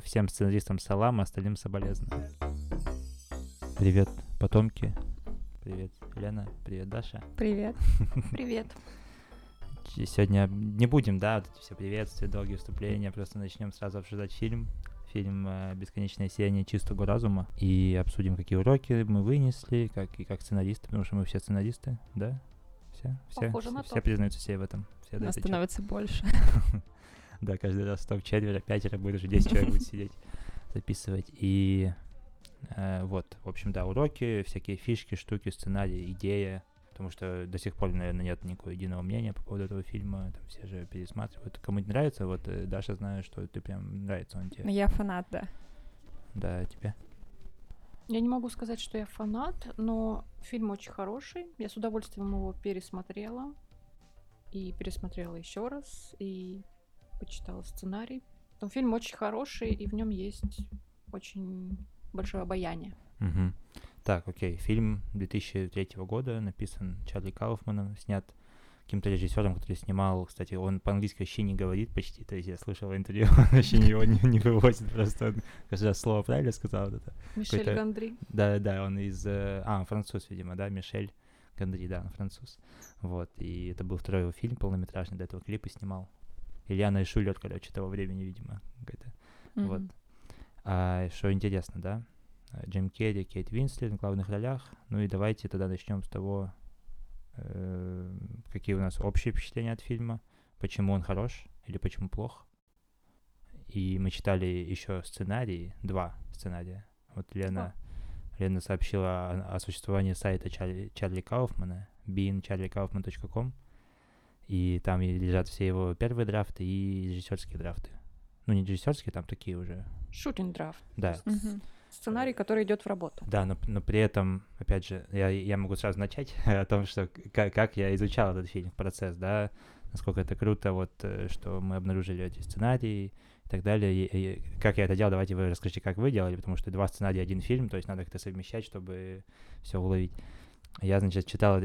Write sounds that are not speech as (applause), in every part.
Всем сценаристам салам, остальным соболезную. Привет, потомки. Привет, Лена. Привет, Даша. Привет. (laughs) Привет. Сегодня не будем, да, вот эти все приветствия, долгие вступления, просто начнем сразу обсуждать фильм. Фильм э, «Бесконечное сияние чистого разума». И обсудим, какие уроки мы вынесли, как и как сценаристы, потому что мы все сценаристы, да? Все, все, Похоже на все то. признаются себе в этом. Все Нас становится больше. (laughs) Да, каждый раз топ четверо, пятеро будет уже 10 человек будет сидеть, записывать. И э, вот, в общем, да, уроки, всякие фишки, штуки, сценарии, идея. Потому что до сих пор, наверное, нет никакого единого мнения по поводу этого фильма. Там все же пересматривают. Кому не нравится, вот э, Даша, знаю, что ты прям нравится он тебе. Я фанат, да. Да, тебе. Я не могу сказать, что я фанат, но фильм очень хороший. Я с удовольствием его пересмотрела. И пересмотрела еще раз. И почитала сценарий. Но фильм очень хороший, и в нем есть очень большое обаяние. Мгм. Так, окей. Фильм 2003 года, написан Чарли Кауфманом, снят каким-то режиссером, который снимал, кстати, он по-английски вообще не говорит почти, то есть я слышал интервью, (laughs) он вообще его не, не выводит, просто он раз слово правильно сказал вот это. Мишель Гондри. Да, да, он из... э, А, француз, видимо, да, Мишель Гондри, да, он француз. Вот, и это был второй его фильм полнометражный, до этого клипы снимал. Ильяна и Шулер, короче, того времени, видимо, какой-то. Вот. А что интересно, да? Джим Керри, Кейт Винслет в главных ролях. Ну и давайте тогда начнем с того, э, какие у нас общие впечатления от фильма, почему он хорош или почему плох. И мы читали еще сценарии, два сценария. Вот Лена, Лена сообщила о, о существовании сайта Чарли, Чарли Кауфмана, beingcharlikaufman.com, и там и лежат все его первые драфты и режиссерские драфты. Ну, не режиссерские, там такие уже. Шутинг драфт. Да, Мгм. Сценарий, который идет в работу. да, но, но при этом, опять же, я, я могу сразу начать (laughs) о том, что как, как я изучал этот фильм, процесс, да, насколько это круто, вот, э, что мы обнаружили эти сценарии и так далее. И, и как я это делал, давайте вы расскажите, как вы делали, потому что два сценария, один фильм, то есть надо как-то совмещать, чтобы все уловить. Я, значит, читал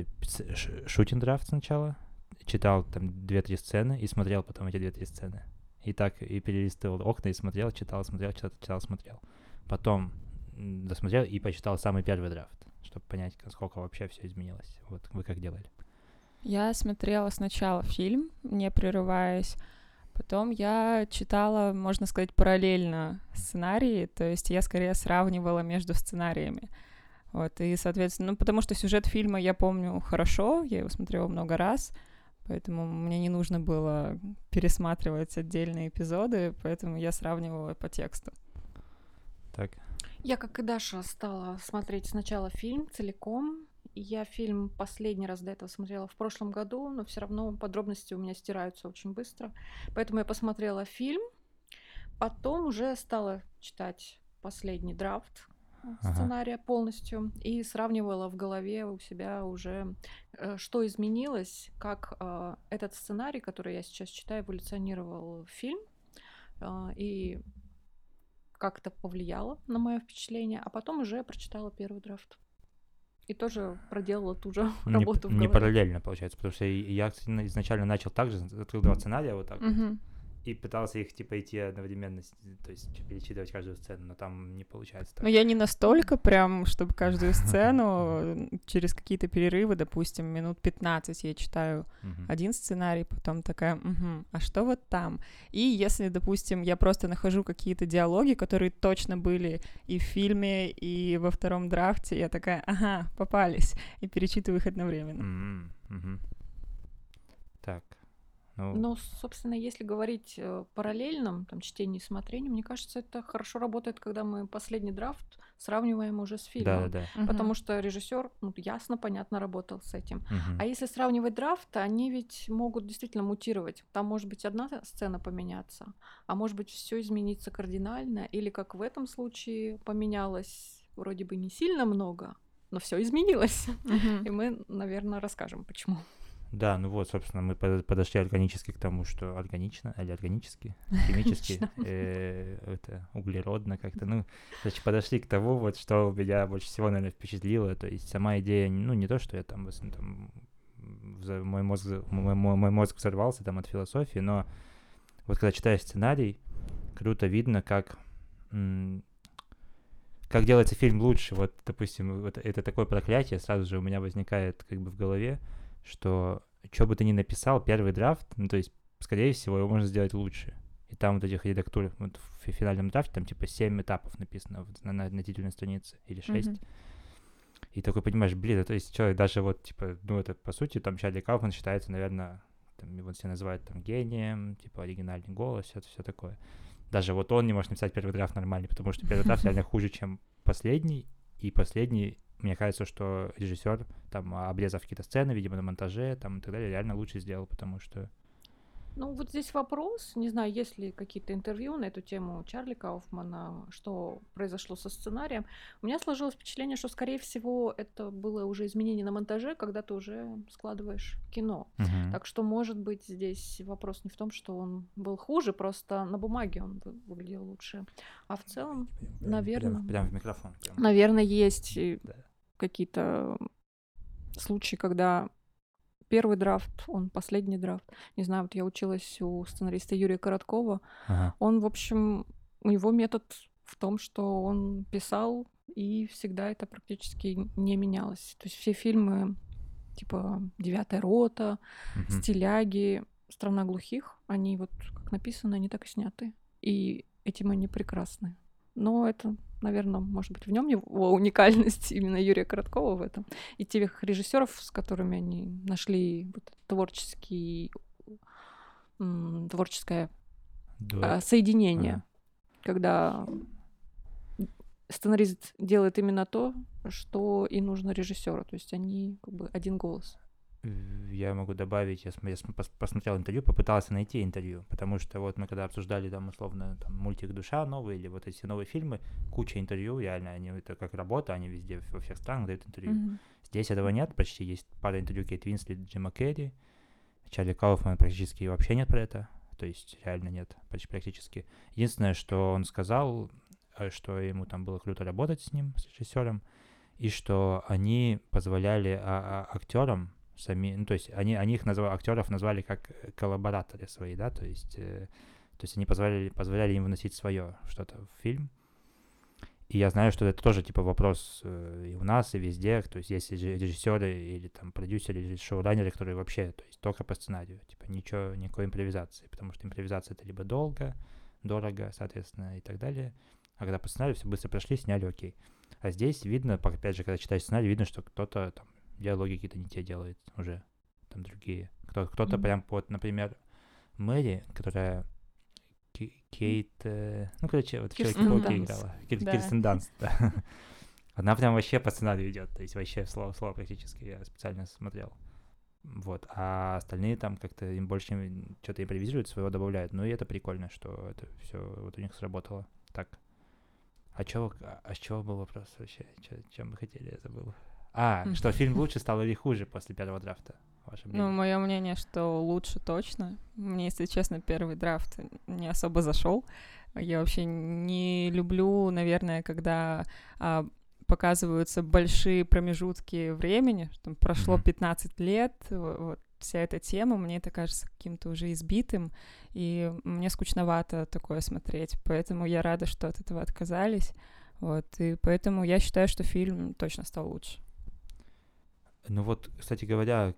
шутинг драфт сначала, читал там две-три сцены и смотрел потом эти две-три сцены. И так, и перелистывал окна и смотрел, читал, смотрел, читал, читал, смотрел. Потом досмотрел и почитал самый первый драфт, чтобы понять, сколько вообще все изменилось. Вот вы как делали? Я смотрела сначала фильм, не прерываясь. Потом я читала, можно сказать, параллельно сценарии, то есть я скорее сравнивала между сценариями. Вот, и, соответственно, ну, потому что сюжет фильма я помню хорошо, я его смотрела много раз, поэтому мне не нужно было пересматривать отдельные эпизоды, поэтому я сравнивала по тексту. Так, Я, как и Даша, стала смотреть сначала фильм целиком. Я фильм последний раз до этого смотрела в прошлом году, но все равно подробности у меня стираются очень быстро. Поэтому я посмотрела фильм, потом уже стала читать последний драфт э, Ага. сценария полностью и сравнивала в голове у себя уже, э, что изменилось, как э, этот сценарий, который я сейчас читаю, эволюционировал в фильм, э, и как это повлияло на мое впечатление, а потом уже прочитала первый драфт. И тоже проделала ту же не, работу в не параллельно получается, потому что я изначально начал так же, открыл два сценария вот так вот, Мгм. И пытался их типа идти одновременно, то есть перечитывать каждую сцену, но там не получается так. Ну, я не настолько прям, чтобы каждую (laughs) сцену через какие-то перерывы, допустим, минут 15 я читаю один сценарий, потом такая, «Мгм, а что вот там? И если, допустим, я просто нахожу какие-то диалоги, которые точно были и в фильме, и во втором драфте, я такая, ага, попались, и перечитываю их одновременно. Так, ну, Но, собственно, если говорить э, параллельном там, чтении и смотрении, мне кажется, это хорошо работает, когда мы последний драфт сравниваем уже с фильмом. да, да. Потому что режиссер ну, ясно, понятно работал с этим. мгм. А если сравнивать драфты, они ведь могут действительно мутировать. Там может быть одна сцена поменяться, а может быть все измениться кардинально, или как в этом случае поменялось вроде бы не сильно много, но все изменилось. Мгм. И мы, наверное, расскажем, почему. Да, ну вот, собственно, мы под- подошли органически к тому, что органично или органически, (laughs) химически, э, это углеродно как-то, ну, значит, подошли к тому, вот, что меня больше всего, наверное, впечатлило, то есть сама идея, ну, не то, что я там, там мой мозг, мой- мой мозг взорвался там от философии, но вот когда читаешь сценарий, круто видно, как как делается фильм лучше. Вот, допустим, вот это такое проклятие сразу же у меня возникает как бы в голове, что что бы ты ни написал, первый драфт, ну, то есть, скорее всего, его можно сделать лучше. И там вот этих редактур, вот в финальном драфте там типа 7 этапов написано на, на, на титульной странице, или 6. Mm-hmm. И такой понимаешь, блин, то есть человек даже вот, типа, ну это по сути, там Чарли Кауфман считается, наверное, там, его все называют там гением, типа оригинальный голос, это все такое. Даже вот он не может написать первый драфт нормальный, потому что первый драфт (laughs) реально хуже, чем последний, и последний, мне кажется, что режиссер, там, обрезав какие-то сцены, видимо, на монтаже, там, и так далее, реально лучше сделал, потому что ну, вот здесь вопрос, не знаю, есть ли какие-то интервью на эту тему Чарли Кауфмана, что произошло со сценарием. У меня сложилось впечатление, что, скорее всего, это было уже изменение на монтаже, когда ты уже складываешь кино. Uh-huh. Так что, может быть, здесь вопрос не в том, что он был хуже, просто на бумаге он выглядел лучше. А в целом, прям, наверное... Прям, прям в микрофон. Прям. Наверное, есть да. Какие-то случаи, когда первый драфт, он последний драфт. Не знаю, вот я училась у сценариста Юрия Короткова. Ага. Он, в общем, у него метод в том, что он писал, и всегда это практически не менялось. То есть все фильмы типа «Девятая рота», угу. «Стиляги», «Страна глухих», они вот как написано, они так и сняты. И этим они прекрасны. Но это наверное, может быть, в нем его уникальность (laughs) именно Юрия Короткова в этом. И тех режиссеров, с которыми они нашли вот творческий, творческое да. соединение, ага. когда сценарист делает именно то, что и нужно режиссеру. То есть они как бы один голос я могу добавить, я, я посмотрел интервью, попытался найти интервью, потому что вот мы когда обсуждали там условно там, мультик «Душа» новый или вот эти новые фильмы, куча интервью, реально, они это как работа, они везде, во всех странах дают интервью. Mm-hmm. Здесь этого нет, почти есть пара интервью Кейт Винслет, Джима Керри, Чарли Кауфман практически вообще нет про это, то есть реально нет, почти практически. Единственное, что он сказал, э, что ему там было круто работать с ним, с режиссером, и что они позволяли а, а, актерам сами, ну, то есть они, они их назвали, актеров назвали как э, коллабораторы свои, да, то есть, э, то есть они позволяли, позволяли им вносить свое что-то в фильм. И я знаю, что это тоже типа вопрос э, и у нас, и везде, то есть есть режиссеры или там продюсеры или шоураннеры, которые вообще, то есть только по сценарию, типа ничего, никакой импровизации, потому что импровизация это либо долго, дорого, соответственно, и так далее. А когда по сценарию все быстро прошли, сняли, окей. А здесь видно, опять же, когда читаешь сценарий, видно, что кто-то там диалоги какие-то не те делает уже, там другие. Кто, кто-то mm-hmm. прям, вот, например, Мэри, которая Кейт, э, ну, короче, вот Человек-пауке играла, Кир, да. Кирстен Данст, да. (laughs) Она прям вообще по сценарию идет, то есть вообще слово слово практически я специально смотрел. Вот, а остальные там как-то им больше что-то импровизируют, своего добавляют. Ну и это прикольно, что это все вот у них сработало. Так. А чё, а с чего был вопрос вообще? Чё, чем вы хотели, я забыл. А, что фильм лучше стал или хуже после первого драфта? Ваше мнение? Ну, мое мнение, что лучше точно. Мне, если честно, первый драфт не особо зашел. Я вообще не люблю, наверное, когда а, показываются большие промежутки времени, там прошло mm-hmm. 15 лет, вот вся эта тема, мне это кажется каким-то уже избитым, и мне скучновато такое смотреть, поэтому я рада, что от этого отказались, вот, и поэтому я считаю, что фильм точно стал лучше. Ну вот, кстати говоря,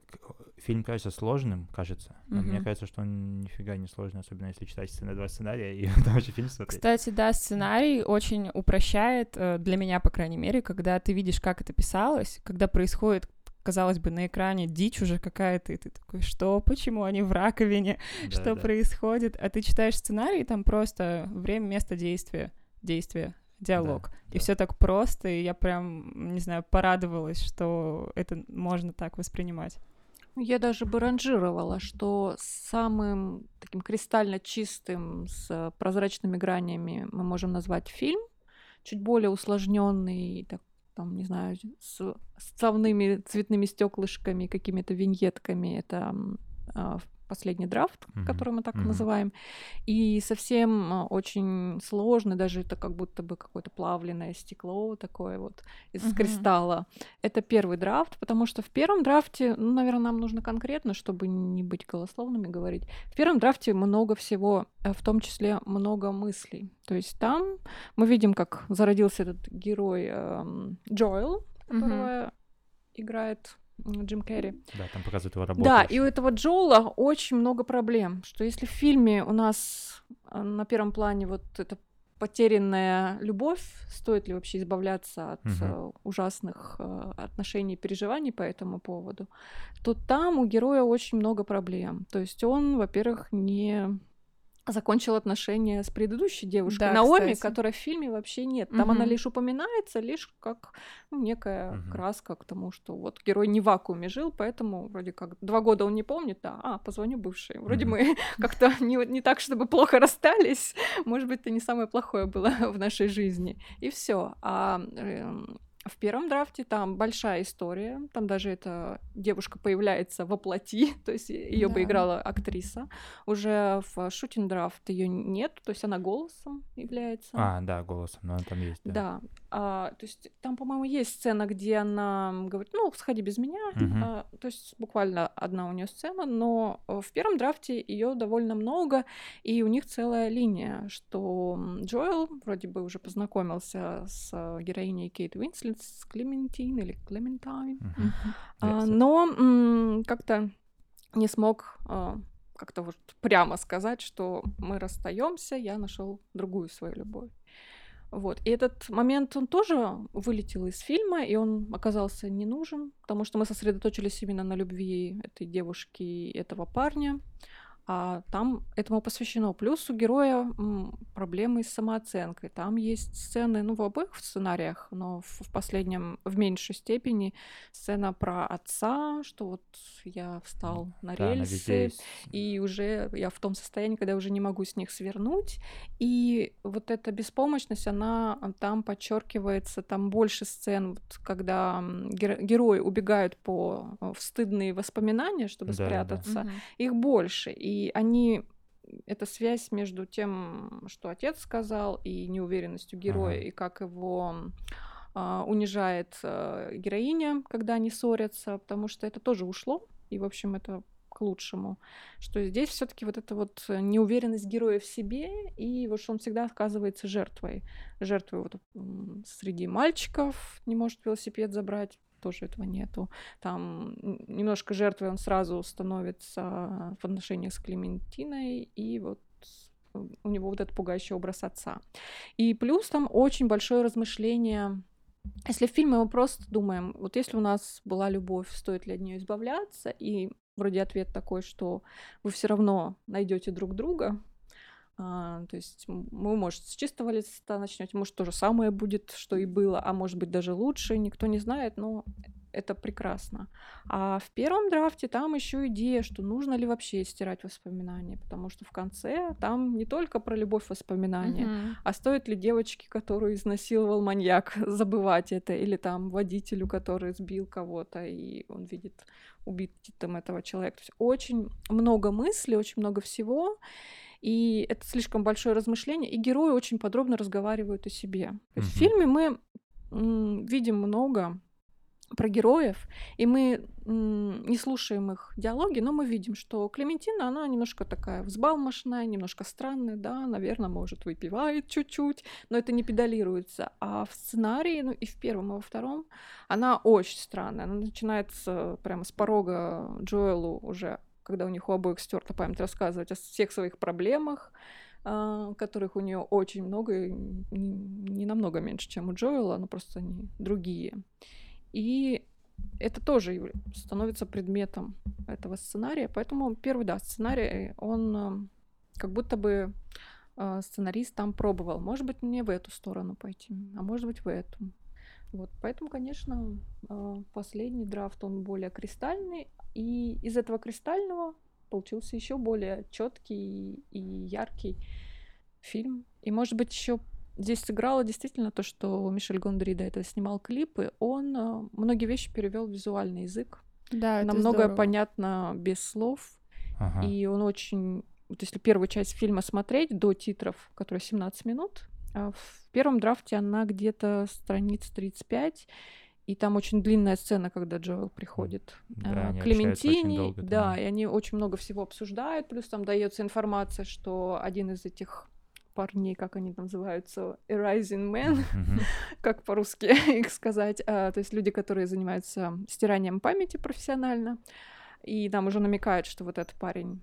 фильм кажется сложным, кажется. Но мне кажется, что он нифига не сложный, особенно если читать сцены два сценария и (laughs) там вообще фильм смотреть. Кстати, да, сценарий очень упрощает, э, для меня, по крайней мере, когда ты видишь, как это писалось, когда происходит казалось бы, на экране дичь уже какая-то, и ты такой, что, почему они в раковине, да, что да. происходит, а ты читаешь сценарий, там просто время, место действия, действия, диалог. Да, и да. все так просто, и я прям, не знаю, порадовалась, что это можно так воспринимать. Я даже бы ранжировала, что самым таким кристально чистым, с прозрачными гранями мы можем назвать фильм, чуть более усложненный, так, там, не знаю, с, с цветными стеклышками, какими-то виньетками. Это последний драфт, Мгм, который мы так мгм. называем, и совсем а, очень сложный, даже это как будто бы какое-то плавленное стекло такое вот из Мгм. кристалла. Это первый драфт, потому что в первом драфте, ну, наверное, нам нужно конкретно, чтобы не быть голословными говорить. В первом драфте много всего, э, в том числе много мыслей. То есть там мы видим, как зародился этот герой эм, Джоэл, которого играет м, Джим Керри. Да, там показывают его работу. Да, и у этого Джоула очень много проблем, что если в фильме у нас э, на первом плане вот эта потерянная любовь, стоит ли вообще избавляться от э, ужасных э, отношений и переживаний по этому поводу, то там у героя очень много проблем. То есть он, во-первых, не закончил отношения с предыдущей девушкой Да, Наоми, кстати. которой в фильме вообще нет. Там она Мгм. лишь упоминается, лишь как ну, некая Мгм. краска к тому, что вот герой не в вакууме жил, поэтому вроде как два года он не помнит, да, а, позвоню бывшей. Вроде Мгм. мы (laughs) как-то не, не так, чтобы плохо расстались, может быть, это не самое плохое было (laughs) в нашей жизни. И все. А эм, в первом драфте там большая история, там даже эта девушка появляется во плоти, (laughs) то есть ее бы Да. играла актриса. Уже в шутинг драфт ее нет, то есть она голосом является. А, да, голосом, но он там есть. Да. Да. А, то есть там, по-моему, есть сцена, где она говорит, ну, сходи без меня. Мгм. А, то есть буквально одна у нее сцена, но э, в первом драфте ее довольно много, и у них целая линия, что Джоэл вроде бы уже познакомился с э, героиней Кейт Уинслет, с Клементин или Клементайн, кстати, но как-то не смог а, как-то вот прямо сказать, что мы расстаемся, я нашел другую свою любовь. Вот. И этот момент, он тоже вылетел из фильма, и он оказался не нужен, потому что мы сосредоточились именно на любви этой девушки и этого парня. А там этому посвящено. Плюс у героя проблемы с самооценкой. Там есть сцены, ну, в обоих сценариях, но в, в последнем в меньшей степени сцена про отца, что вот я встал на да, рельсы, и уже я в том состоянии, когда я уже не могу с них свернуть. И вот эта беспомощность, она там подчеркивается, там больше сцен, вот, когда м, геро- герои убегают по э, в стыдные воспоминания, чтобы Да, да. спрятаться. Мгм. Их больше, и они это связь между тем, что отец сказал, и неуверенностью героя, Ага. и как его а, унижает э, героиня, когда они ссорятся, потому что это тоже ушло, и, в общем, это к лучшему. Что здесь все-таки вот эта вот неуверенность героя в себе, и вот что он всегда оказывается жертвой. Жертвой вот среди мальчиков не может велосипед забрать, тоже этого нету. Там немножко жертвой он сразу становится в отношениях с Клементиной, и вот у него вот этот пугающий образ отца. И плюс там очень большое размышление если в фильме мы просто думаем, вот если у нас была любовь, стоит ли от нее избавляться, и вроде ответ такой, что вы все равно найдете друг друга, а, то есть м- вы, может, с чистого листа начнете, может, то же самое будет, что и было, а может быть, даже лучше, никто не знает, но это прекрасно. А в первом драфте там еще идея, что нужно ли вообще стирать воспоминания, потому что в конце там не только про любовь воспоминания, Мгм. а стоит ли девочке, которую изнасиловал маньяк, (laughs) забывать это? Или там водителю, который сбил кого-то, и он видит убитым этого человека? То есть очень много мыслей, очень много всего. И это слишком большое размышление. И герои очень подробно разговаривают о себе. То есть в фильме мы видим много про героев, и мы не слушаем их диалоги, но мы видим, что Клементина, она немножко такая взбалмошная, немножко странная, да, наверное, может, выпивает чуть-чуть, но это не педалируется. А в сценарии, ну и в первом, и во втором, она очень странная. Она начинается прямо с порога Джоэлу уже, когда у них у обоих стерта память, рассказывать о всех своих проблемах, а, которых у нее очень много, не, намного меньше, чем у Джоэла, но просто они другие. И это тоже становится предметом этого сценария. Поэтому первый, да, сценарий, он а, как будто бы а, сценарист там пробовал. Может быть, не в эту сторону пойти, а может быть, в эту. Вот, поэтому, конечно, а, последний драфт, он более кристальный, и из этого кристального получился еще более четкий и яркий фильм. И, может быть, еще здесь сыграло действительно то, что Мишель Гондри до этого снимал клипы. Он а, многие вещи перевел в визуальный язык. Да, это Намного здорово. понятно без слов. Ага. И он очень... Вот если первую часть фильма смотреть до титров, которые 17 минут, в первом драфте она где-то страниц 35, и там очень длинная сцена, когда Джоэл приходит да, э, к Клементине. Долго, да, и они очень много всего обсуждают. Плюс там дается информация, что один из этих парней, как они называются, Rising Men, (laughs) как по-русски (laughs) их сказать, а, то есть люди, которые занимаются стиранием памяти профессионально, и там уже намекают, что вот этот парень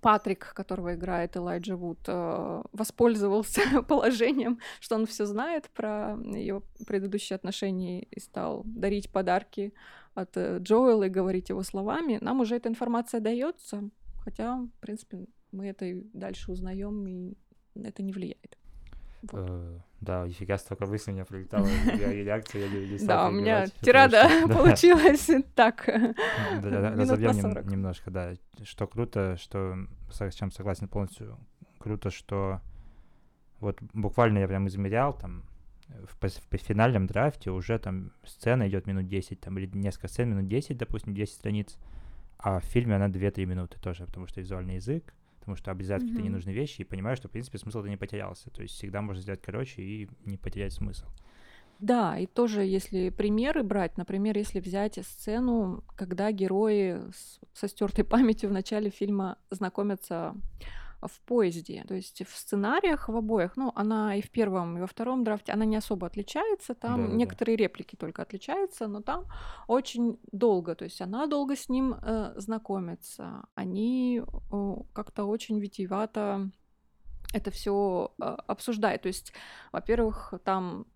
Патрик, которого играет Элайджа Вуд, э, воспользовался (laughs) положением, что он все знает про ее предыдущие отношения и стал дарить подарки от э, Джоэла и говорить его словами. Нам уже эта информация дается, хотя, в принципе, мы это и дальше узнаем, и это не влияет. Э, да, нифига столько мыслей у прилетало, реакция, я не Да, у меня тирада (laughs) получилась так, Разобьем немножко, да. Что круто, что, с чем согласен полностью, круто, что вот буквально я прям измерял там, в, в финальном драфте уже там сцена идет минут 10, там, или несколько сцен минут 10, допустим, 10 страниц, а в фильме она 2-3 минуты тоже, потому что визуальный язык, потому что обрезать mm-hmm. какие-то ненужные вещи и понимаю, что, в принципе, смысл-то не потерялся. То есть всегда можно сделать короче и не потерять смысл. Да, и тоже, если примеры брать, например, если взять сцену, когда герои с, со стертой памятью в начале фильма знакомятся в поезде. То есть в сценариях в обоих, ну, она и в первом, и во втором драфте, она не особо отличается. Там да, некоторые да. реплики только отличаются, но там очень долго. То есть она долго с ним э, знакомится. Они э, как-то очень витиевато это все э, обсуждают. То есть, во-первых, там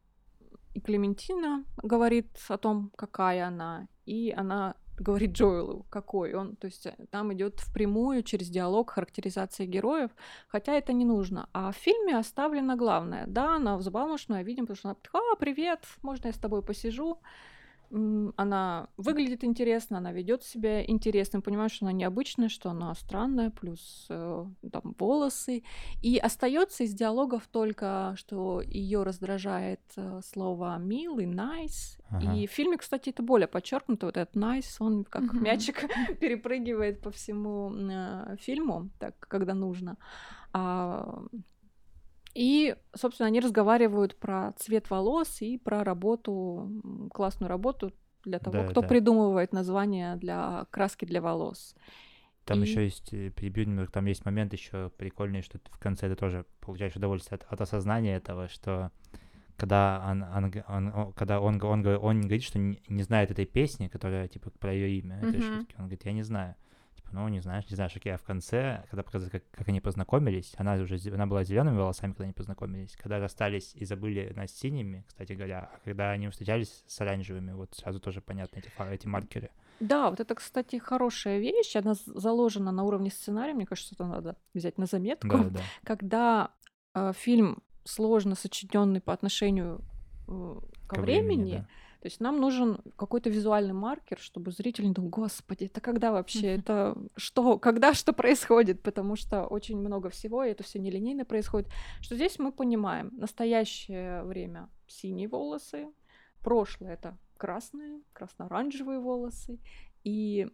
и Клементина говорит о том, какая она, и она говорит Джоэлу, какой он. То есть э, там идет впрямую через диалог характеризация героев, хотя это не нужно. А в фильме оставлено главное. Да, она взбалмошная, видим, потому что она а, привет, можно я с тобой посижу? Она выглядит интересно, она ведет себя интересно, понимаешь, что она необычная, что она странная, плюс э, там волосы. И остается из диалогов только, что ее раздражает э, слово милый, nice. Ага. И в фильме, кстати, это более подчеркнуто. Вот этот nice, он как uh-huh. мячик (laughs) перепрыгивает по всему э, фильму, так, когда нужно. А, и, собственно, они разговаривают про цвет волос и про работу, классную работу для того, да, кто да. придумывает название для краски для волос. Там и... еще есть, э, перебью немного, там есть момент еще прикольный, что в конце ты тоже получаешь удовольствие от, от осознания этого, что когда он, он, он, когда он, он, он, он говорит, что не, не знает этой песни, которая типа про ее имя, mm-hmm. этой шутки, он говорит, я не знаю ну, не знаешь, не знаешь, окей, а в конце, когда показывают, как, как они познакомились, она уже, она была зелеными волосами, когда они познакомились, когда расстались и забыли над синими, кстати говоря, а когда они встречались с оранжевыми, вот сразу тоже понятно эти, эти маркеры. Да, вот это, кстати, хорошая вещь, она заложена на уровне сценария, мне кажется, это надо взять на заметку, да, да. (laughs) когда э, фильм сложно сочиненный по отношению э, ко, ко времени, времени да то есть нам нужен какой-то визуальный маркер, чтобы зритель не думал, господи, это когда вообще, это что, когда что происходит, потому что очень много всего, и это все нелинейно происходит, что здесь мы понимаем, настоящее время синие волосы, прошлое это красные, красно-оранжевые волосы, и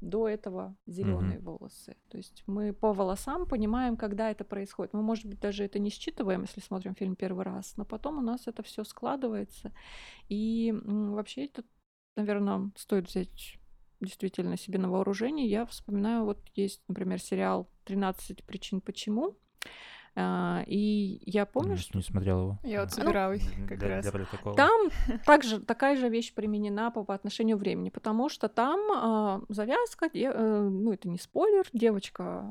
до этого зеленые mm-hmm. волосы. То есть мы по волосам понимаем, когда это происходит. Мы, может быть, даже это не считываем, если смотрим фильм первый раз, но потом у нас это все складывается. И вообще это, наверное, стоит взять действительно себе на вооружение. Я вспоминаю, вот есть, например, сериал «13 причин почему», а, и я помню, не, что... Не смотрел его. Я вот собиралась ну, как для, раз. Для там также такая же вещь применена по, по отношению времени, потому что там а, завязка, де... э, ну это не спойлер, девочка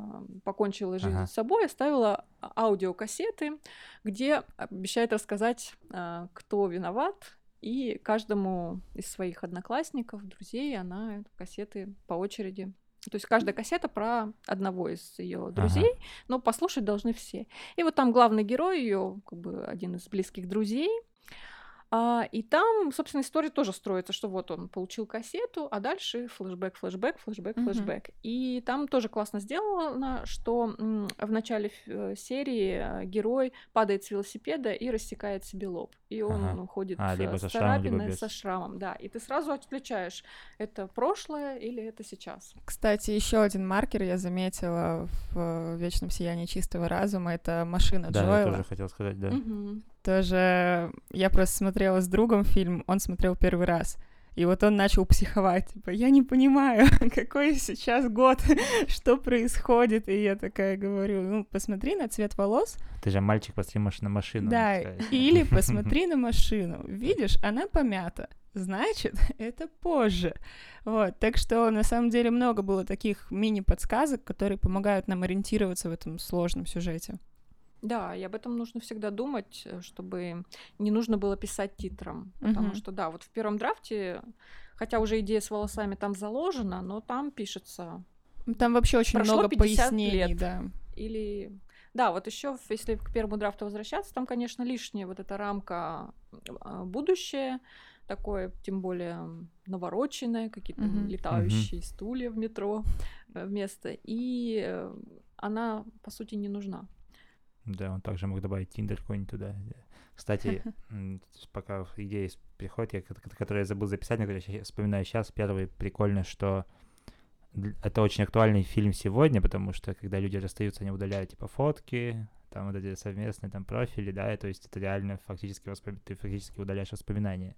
покончила жизнь ага. с собой, оставила аудиокассеты, где обещает рассказать, а, кто виноват, и каждому из своих одноклассников, друзей, она кассеты по очереди то есть каждая кассета про одного из ее друзей, ага. но послушать должны все. И вот там главный герой, ее как бы один из близких друзей. А, и там, собственно, история тоже строится, что вот он получил кассету, а дальше флешбэк, флешбэк, флешбэк, mm-hmm. флешбэк. И там тоже классно сделано, что в начале э, серии э, герой падает с велосипеда и рассекает себе лоб. И он Ага. ходит А, либо с со шрамом, либо царапиной, без. со шрамом, да, и ты сразу отличаешь, это прошлое или это сейчас. Кстати, еще один маркер я заметила в э, «Вечном сиянии чистого разума» — это машина Да, я Джоэла. тоже хотел сказать, да. Мгм. Тоже я просто смотрела с другом фильм, он смотрел первый раз. И вот он начал психовать, типа, я не понимаю, (laughs) какой сейчас год, (laughs) что происходит. И я такая говорю, ну, посмотри на цвет волос, Ты же мальчик, посмотри на машину. да, или посмотри (laughs) на машину. Видишь, она помята. Значит, это позже. Вот, так что на самом деле много было таких мини-подсказок, которые помогают нам ориентироваться в этом сложном сюжете. Да, и об этом нужно всегда думать, э, чтобы не нужно было писать титром. Потому Мгм. что, да, вот в первом драфте, хотя уже идея с волосами там заложена, но там пишется Там вообще очень Прошло много 50 пояснений, лет. да. или... Да, вот еще, если к первому драфту возвращаться, там, конечно, лишняя вот эта рамка а, будущее, такое, тем более навороченное, какие-то Мгм. летающие стулья в метро э, вместо. И э, она, по сути, не нужна. Да, он также мог добавить Тиндер какой-нибудь туда. Кстати, (laughs) пока идея приходит, я, ко- которую я забыл записать, но я вспоминаю сейчас, первый прикольно, что это очень актуальный фильм сегодня, потому что когда люди расстаются, они удаляют типа фотки, там вот эти совместные там профили, да, и то есть это реально фактически воспом- ты фактически удаляешь воспоминания.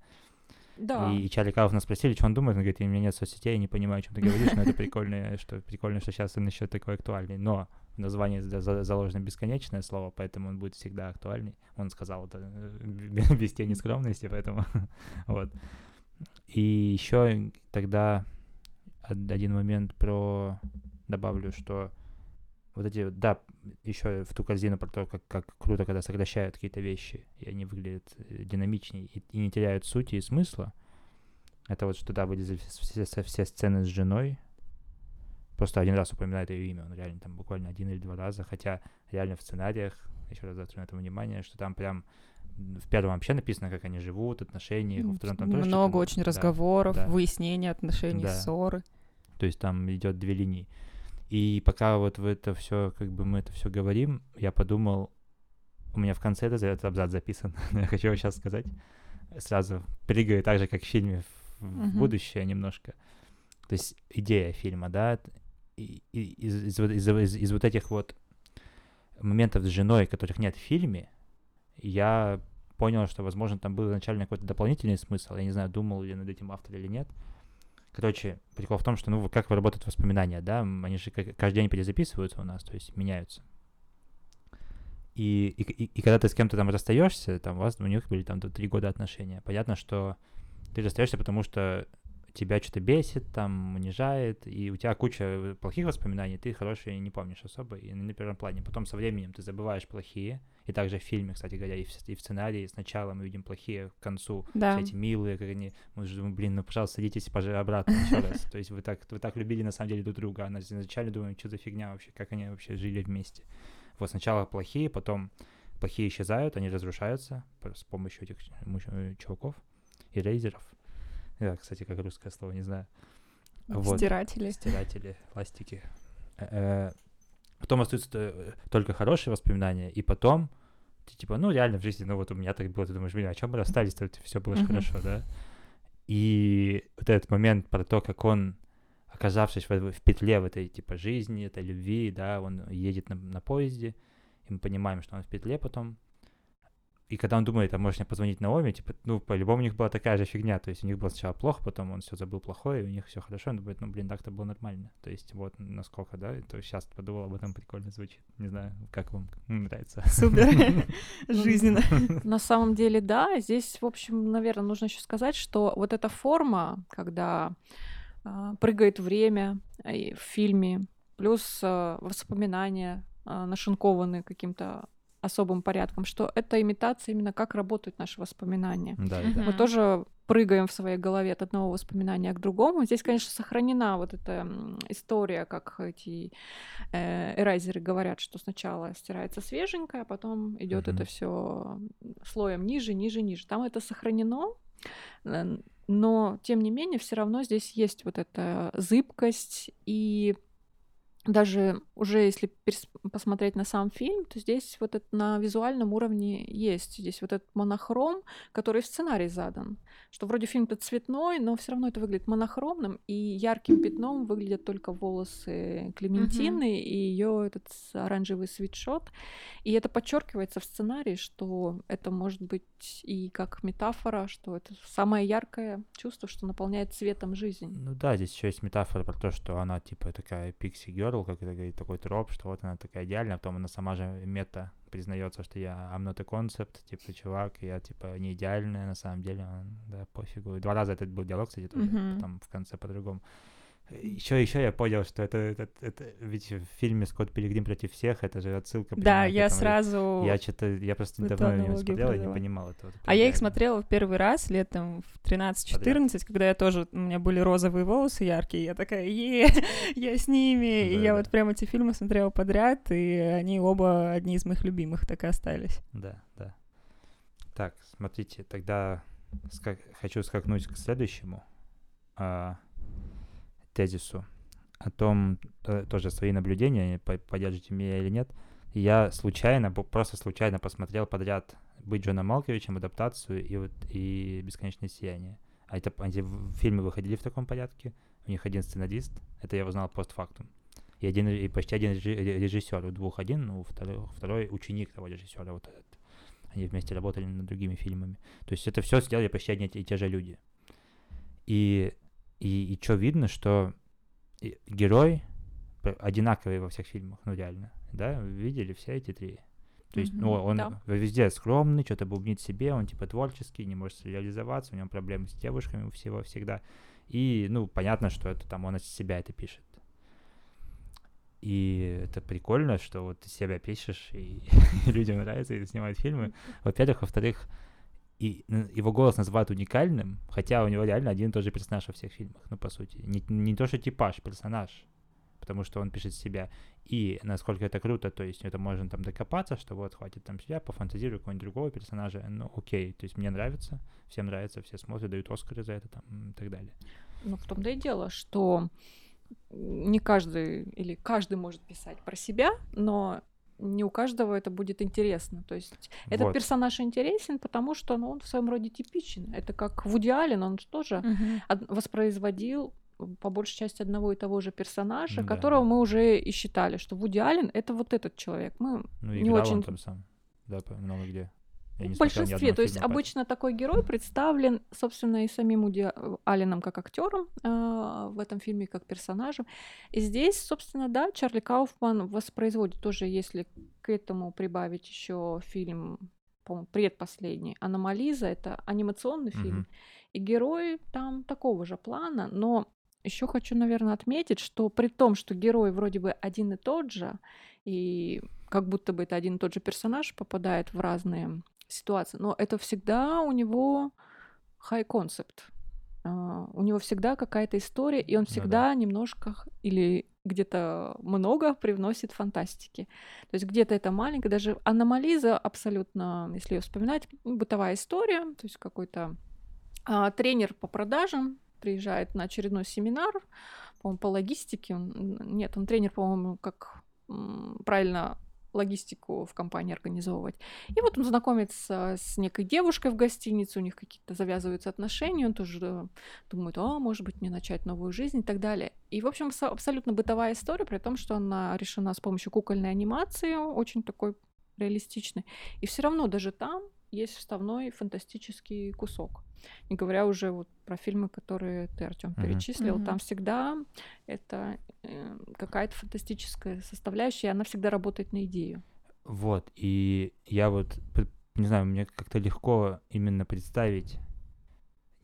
Да. И, и Чарли Кауфман спросили, что он думает, он говорит, у меня нет соцсетей, я не понимаю, о чем ты говоришь, но это прикольно, что прикольно, что сейчас он еще такой актуальный. Но в названии за- за- заложено бесконечное слово, поэтому он будет всегда актуальный. Он сказал это э, (laughs) без тени скромности, поэтому (laughs) вот. И еще тогда од- один момент про добавлю, что вот эти, да, еще в ту корзину про то, как, как круто, когда сокращают какие-то вещи, и они выглядят э, динамичнее и, и не теряют сути и смысла. Это вот что, да, вылезли все, все, все сцены с женой. Просто один раз упоминает ее имя, он реально там буквально один или два раза, хотя реально в сценариях, еще раз заострю на это внимание, что там прям в первом вообще написано, как они живут, отношения, во втором там тоже Много очень да. разговоров, да. выяснения отношений, Да. ссоры. То есть там идет две линии. И пока вот в это все, как бы мы это все говорим, я подумал, у меня в конце этот, этот абзац записан, (laughs) я хочу его сейчас сказать. Сразу прыгаю так же, как в фильме в, в Мгм. будущее немножко. То есть идея фильма, да, из, из, из, из- из вот этих вот моментов с женой, которых нет в фильме, я понял, что, возможно, там был изначально какой-то дополнительный смысл. Я не знаю, думал ли над этим автор или нет. Короче, прикол в том, что, ну, как работают воспоминания, да, они же каждый день перезаписываются у нас, то есть меняются. И, и, и- и когда ты с кем-то там расстаешься, там у вас у них были там три года отношения. Понятно, что ты расстаешься, потому что тебя что-то бесит, там унижает, и у тебя куча плохих воспоминаний, ты хорошие не помнишь особо, и на первом плане. Потом со временем ты забываешь плохие, и также в фильме, кстати говоря, и в, и в сценарии сначала мы видим плохие, к концу Да. все эти милые, как они, мы же думаем, блин, ну, пожалуйста, садитесь пожалуйста, обратно еще раз. То есть вы так, вы так любили, на самом деле, друг друга, а на- изначально думаем, что за фигня вообще, как они вообще жили вместе. Вот сначала плохие, потом плохие исчезают, они разрушаются с помощью этих э, чуваков и рейзеров. Да, кстати, как русское слово, не знаю. Вот. Стиратели. Стиратели, пластики. Э, Потом остаются т- только хорошие воспоминания, и потом ты типа, ну реально в жизни, ну вот у меня так было, ты думаешь, блин, а чем мы расстались-то, все было же хорошо, да? И вот этот момент про то, как он, оказавшись в, в петле в этой типа жизни, этой любви, да, он едет на, на поезде, и мы понимаем, что он в петле потом. И когда он думает, а может мне позвонить Наоми, типа, ну, по-любому у них была такая же фигня, то есть у них было сначала плохо, потом он все забыл плохое, и у них все хорошо, он думает, ну, блин, так-то было нормально. То есть вот насколько, да, то сейчас подумал об этом, прикольно звучит. Не знаю, как вам нравится. Супер. (laughs) Жизненно. На самом деле, да. Здесь, в общем, наверное, нужно еще сказать, что вот эта форма, когда а, прыгает время и в фильме, плюс а, воспоминания а, нашинкованы каким-то особым порядком, что это имитация именно как работают наши воспоминания. Да, да. Мы тоже прыгаем в своей голове от одного воспоминания к другому. Здесь, конечно, сохранена вот эта история, как эти э, эрайзеры говорят, что сначала стирается свеженькое, а потом идет Мгм. это все слоем ниже, ниже, ниже. Там это сохранено, э, но тем не менее все равно здесь есть вот эта зыбкость и даже уже если посмотреть на сам фильм, то здесь вот это на визуальном уровне есть. Здесь вот этот монохром, который в сценарии задан. Что вроде фильм-то цветной, но все равно это выглядит монохромным, и ярким пятном выглядят только волосы Клементины mm-hmm. и ее этот оранжевый свитшот. И это подчеркивается в сценарии, что это может быть и как метафора, что это самое яркое чувство, что наполняет цветом жизнь. Ну да, здесь еще есть метафора про то, что она типа такая пикси Girl, как это говорит, такой троп, что вот она такая идеальная, а потом она сама же мета признается, что я I'm not a concept, типа, чувак, я, типа, не идеальная, на самом деле, он, да, пофигу. Два раза этот был диалог, кстати, тоже, mm-hmm. потом в конце по-другому. Еще, еще я понял, что это, это, это, ведь в фильме Скотт Пилигрим против всех, это же отсылка. Да, я сразу. Я что-то, я просто давно не смотрел, я не понимал этого. А я их смотрела в первый раз летом в 13-14, когда я тоже, у меня были розовые волосы яркие, я такая, е, (laughs) я с ними, и я вот прям эти фильмы смотрела подряд, и они оба одни из моих любимых так и остались. Да, да. Так, смотрите, тогда хочу скакнуть к следующему. А, тезису о том, э, тоже свои наблюдения, поддержите меня или нет, я случайно, просто случайно посмотрел подряд «Быть Джоном Малковичем», адаптацию и, вот, и «Бесконечное сияние». А это, эти фильмы выходили в таком порядке, у них один сценарист, это я узнал постфактум, и, один, и почти один режиссер, у двух один, ну, второй, второй ученик того режиссера, вот этот. Они вместе работали над другими фильмами. То есть это все сделали почти одни и те же люди. И и, и что видно, что герой одинаковый во всех фильмах, ну реально, да, видели все эти три. То есть, mm-hmm, ну, он да. везде скромный, что-то бубнит себе, он типа творческий, не может реализоваться, у него проблемы с девушками у всего всегда. И, ну, понятно, что это там он от себя это пишет. И это прикольно, что вот ты себя пишешь, и (laughs) людям нравится, и снимают фильмы. Во-первых, во-вторых, и его голос называют уникальным, хотя у него реально один и тот же персонаж во всех фильмах, ну, по сути. Не, не то, что типаж, персонаж, потому что он пишет себя. И насколько это круто, то есть это можно там докопаться, что вот хватит там себя, пофантазирую какого-нибудь другого персонажа, ну окей, то есть мне нравится, всем нравится, все смотрят, дают Оскары за это там и так далее. Ну в том-то и дело, что не каждый или каждый может писать про себя, но не у каждого это будет интересно. То есть вот. этот персонаж интересен, потому что ну, он в своем роде типичен. Это как Вуди Аллен, он же тоже угу. воспроизводил по большей части одного и того же персонажа, да. которого мы уже и считали, что Вуди Аллен это вот этот человек. Мы ну, не очень. Он там сам, да, много где. В большинстве. То есть фильма, обычно такой герой представлен, собственно, и самим Уди Алленом как актером э, в этом фильме, как персонажем. И здесь, собственно, да, Чарли Кауфман воспроизводит тоже, если к этому прибавить еще фильм, по-моему, предпоследний, «Аномализа», это анимационный фильм, mm-hmm. и герой там такого же плана, но еще хочу, наверное, отметить, что при том, что герой вроде бы один и тот же, и как будто бы это один и тот же персонаж попадает в разные ситуации. Но это всегда у него high concept. Uh, у него всегда какая-то история, и он всегда ну, да. немножко или где-то много привносит фантастики. То есть где-то это маленькое, даже аномализа абсолютно, если ее вспоминать, бытовая история, то есть какой-то uh, тренер по продажам приезжает на очередной семинар, по-моему, по логистике. Он, нет, он тренер, по-моему, как правильно логистику в компании организовывать. И вот он знакомится с некой девушкой в гостинице, у них какие-то завязываются отношения, он тоже э, думает, а, может быть, мне начать новую жизнь и так далее. И, в общем, абсолютно бытовая история, при том, что она решена с помощью кукольной анимации, очень такой реалистичной. И все равно даже там есть вставной фантастический кусок. Не говоря уже вот про фильмы, которые ты, Артем, uh-huh. перечислил, uh-huh. там всегда это э, какая-то фантастическая составляющая, и она всегда работает на идею. Вот, и я вот, не знаю, мне как-то легко именно представить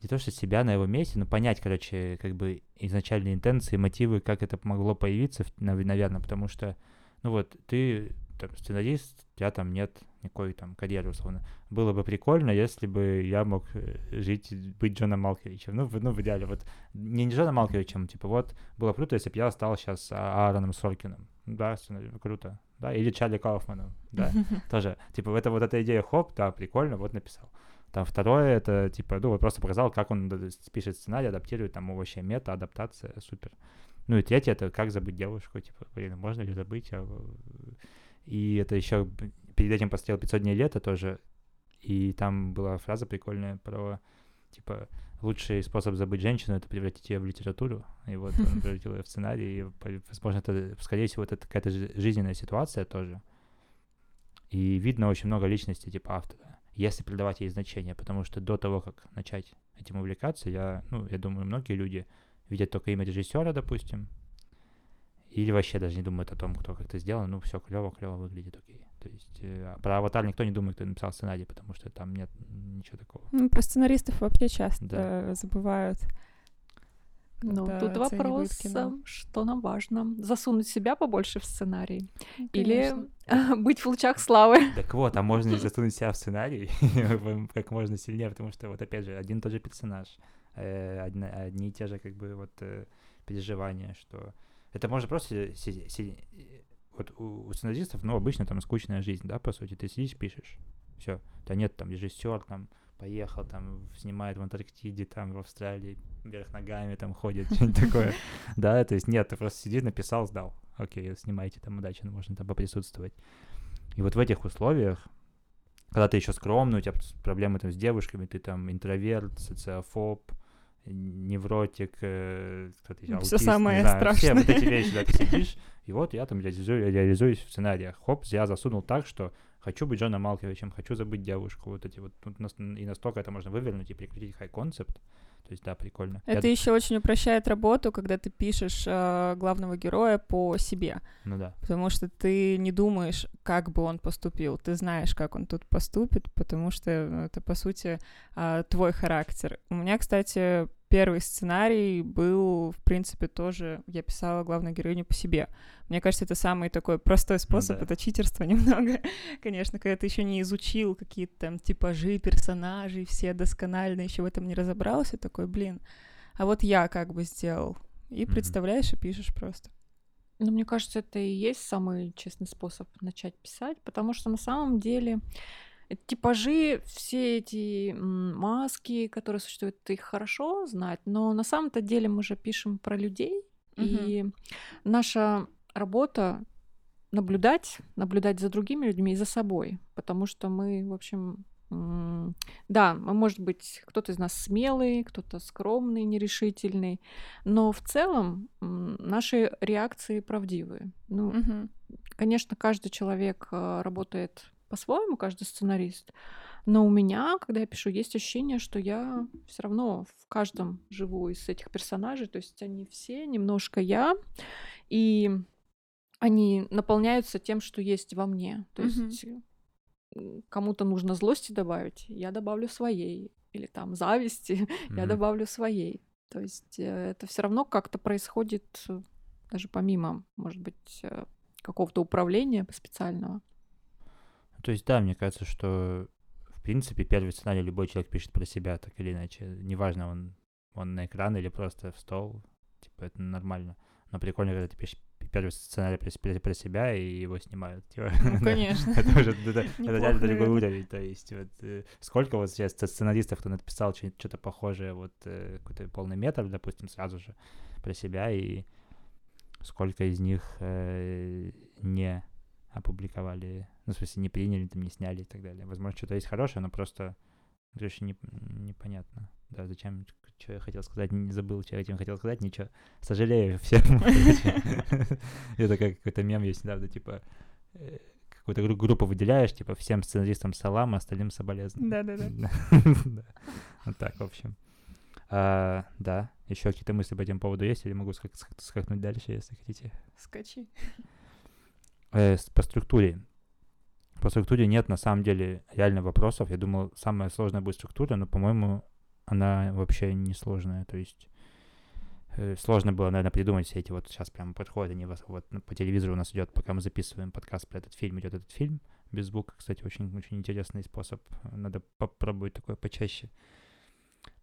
не то что себя на его месте, но понять, короче, как бы изначальные интенции, мотивы, как это могло появиться, наверное, потому что, ну вот, ты там, сценарист, тебя там нет никакой там карьеры, условно. Было бы прикольно, если бы я мог э, жить, быть Джоном Малковичем. Ну, в, ну, в идеале, вот, не, не Джоном Малковичем, типа, вот, было круто, если бы я стал сейчас Аароном Соркиным. Да, круто. Да, или Чарли Кауфманом, да, (laughs) тоже. Типа, это вот эта идея, хоп, да, прикольно, вот написал. Там второе, это, типа, ну, вот просто показал, как он пишет сценарий, адаптирует, там, вообще мета, адаптация, супер. Ну и третье, это как забыть девушку, типа, блин, можно ли забыть? А, и это еще перед этим посмотрел 500 дней лета тоже, и там была фраза прикольная про, типа, лучший способ забыть женщину — это превратить ее в литературу. И вот он (laughs) превратил ее в сценарий. И, возможно, это, скорее всего, это какая-то жизненная ситуация тоже. И видно очень много личностей типа автора, если придавать ей значение, потому что до того, как начать этим увлекаться, я, ну, я думаю, многие люди видят только имя режиссера, допустим, или вообще даже не думают о том, кто как-то сделал, ну, все клево, клево выглядит, окей. То есть э, про аватар никто не думает, кто написал сценарий, потому что там нет ничего такого. Ну, про сценаристов вообще часто да. забывают. Ну, тут вопрос, что нам важно? Засунуть себя побольше в сценарий? Ну, Или (laughs) быть в лучах славы? (laughs) Так вот, а можно ли засунуть себя в сценарий (laughs) как можно сильнее, потому что вот опять же, один и тот же персонаж, э, одни и те же как бы вот э, переживания, что это можно просто вот у, у сценаристов, ну, обычно там скучная жизнь, да, по сути, ты сидишь, пишешь, все, да нет, там режиссер там поехал, там снимает в Антарктиде, там в Австралии, вверх ногами там ходит, (laughs) что-нибудь такое, да, то есть нет, ты просто сидишь, написал, сдал, окей, снимайте там удачи, ну, можно там поприсутствовать. И вот в этих условиях, когда ты еще скромный, у тебя проблемы там с девушками, ты там интроверт, социофоб, невротик, э, кто-то еще, аутист, Все самое знаю, страшное. Все вот эти вещи, да, ты сидишь, и вот я там реализую, реализуюсь в сценариях. Хоп, я засунул так, что хочу быть Джоном Малковичем, хочу забыть девушку, вот эти вот, и настолько это можно вывернуть и прикрутить хай-концепт, то есть, да, прикольно. Это Я... еще очень упрощает работу, когда ты пишешь э, главного героя по себе. Ну да. Потому что ты не думаешь, как бы он поступил. Ты знаешь, как он тут поступит, потому что ну, это, по сути, э, твой характер. У меня, кстати, первый сценарий был, в принципе, тоже... Я писала главную героиню по себе. Мне кажется, это самый такой простой ну способ. Ну, да. Это читерство (laughs) немного. Конечно, когда ты еще не изучил какие-то там типажи персонажей, все досконально еще в этом не разобрался, такой, блин, а вот я как бы сделал. И mm-hmm. представляешь и пишешь просто. Ну, мне кажется, это и есть самый честный способ начать писать, потому что на самом деле типажи, все эти маски, которые существуют, их хорошо знать, но на самом-то деле мы же пишем про людей, угу. и наша работа наблюдать, наблюдать за другими людьми и за собой, потому что мы, в общем, да, может быть, кто-то из нас смелый, кто-то скромный, нерешительный, но в целом наши реакции правдивые. Ну, угу. конечно, каждый человек э, работает по-своему, каждый сценарист. Но у меня, когда я пишу, есть ощущение, что я все равно в каждом живу из этих персонажей. То есть они все немножко я, и они наполняются тем, что есть во мне. То mm-hmm. есть кому-то нужно злости добавить, я добавлю своей. Или там зависти, mm-hmm. (laughs) я добавлю своей. То есть э, это все равно как-то происходит э, даже помимо, может быть, э, какого-то управления специального. То есть, да, мне кажется, что в принципе первый сценарий любой человек пишет про себя, так или иначе. Неважно, он, он на экран или просто в стол. Типа, это нормально. Но прикольно, когда ты пишешь первый сценарий про, про себя, и его снимают. Типа, (laughs) ну, конечно. это уже это, это реально другой уровень. То есть, вот, э, сколько вот сейчас сценаристов, кто написал что-то похожее, вот э, какой-то полный метр, допустим, сразу же про себя, и сколько из них э, не опубликовали, ну, в смысле, не приняли, там, не сняли и так далее. Возможно, что-то есть хорошее, но просто еще не, непонятно. Да, зачем, что я хотел сказать, не забыл, что я этим хотел сказать, ничего. Сожалею всем. (laughs) Это как какой-то мем есть недавно, типа, э, какую-то группу выделяешь, типа, всем сценаристам салам, а остальным соболезную. Да-да-да. (laughs) Вот так, в общем. А, да, еще какие-то мысли по этому поводу есть, или могу скакнуть дальше, если хотите? Скачи. Э, по структуре. По структуре нет на самом деле реально вопросов. Я думал, самая сложная будет структура, но, по-моему, она вообще не сложная. То есть э, сложно было, наверное, придумать все эти вот сейчас прям подходы. Они вот, вот по телевизору у нас идет, пока мы записываем подкаст про этот фильм, идет этот фильм без звука, кстати, очень, очень интересный способ. Надо попробовать такое почаще.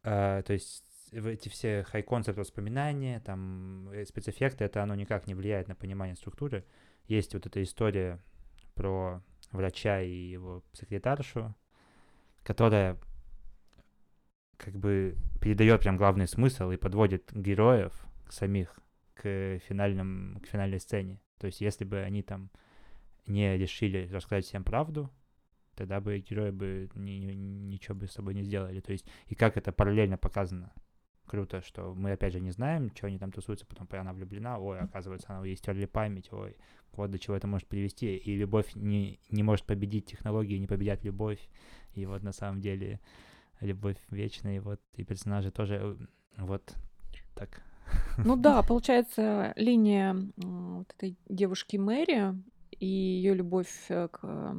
А, то есть эти все хай-концепт воспоминания, там, э, спецэффекты, это оно никак не влияет на понимание структуры есть вот эта история про врача и его секретаршу, которая как бы передает прям главный смысл и подводит героев самих к финальным, к финальной сцене. То есть если бы они там не решили рассказать всем правду, тогда бы герои бы ни, ни, ничего бы с собой не сделали. То есть и как это параллельно показано. Круто, что мы опять же не знаем, что они там тусуются, потом она влюблена, ой, оказывается, она ей стерли память, ой, вот до чего это может привести. И любовь не, не может победить технологии, не победят любовь. И вот на самом деле любовь вечная, и вот и персонажи тоже э, вот так. Ну да, (laughs) получается, линия вот этой девушки Мэри и ее любовь э, к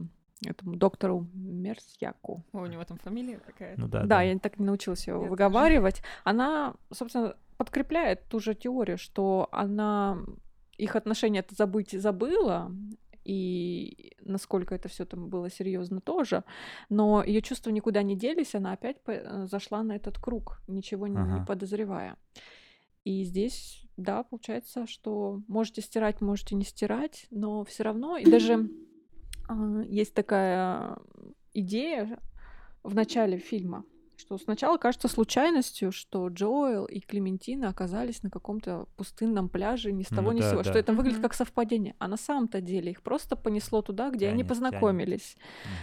этому доктору Мерсьяку. О, у него там фамилия какая-то. Ну да, Да, да. я так не научилась ее Я тоже. выговаривать. Она, собственно, подкрепляет ту же теорию, что она их отношения это забыть и забыла, и насколько это все там было серьезно тоже, но ее чувства никуда не делись, она опять по- э, зашла на этот круг, ничего не, не Ага. подозревая. И здесь, да, получается, что можете стирать, можете не стирать, но все равно, и даже есть такая идея в начале фильма, что сначала кажется случайностью, что Джоэл и Клементина оказались на каком-то пустынном пляже ни с Ну того ни с да, сего, да. что это выглядит как совпадение. А на самом-то деле их просто понесло туда, где они Тянет, тянет. познакомились.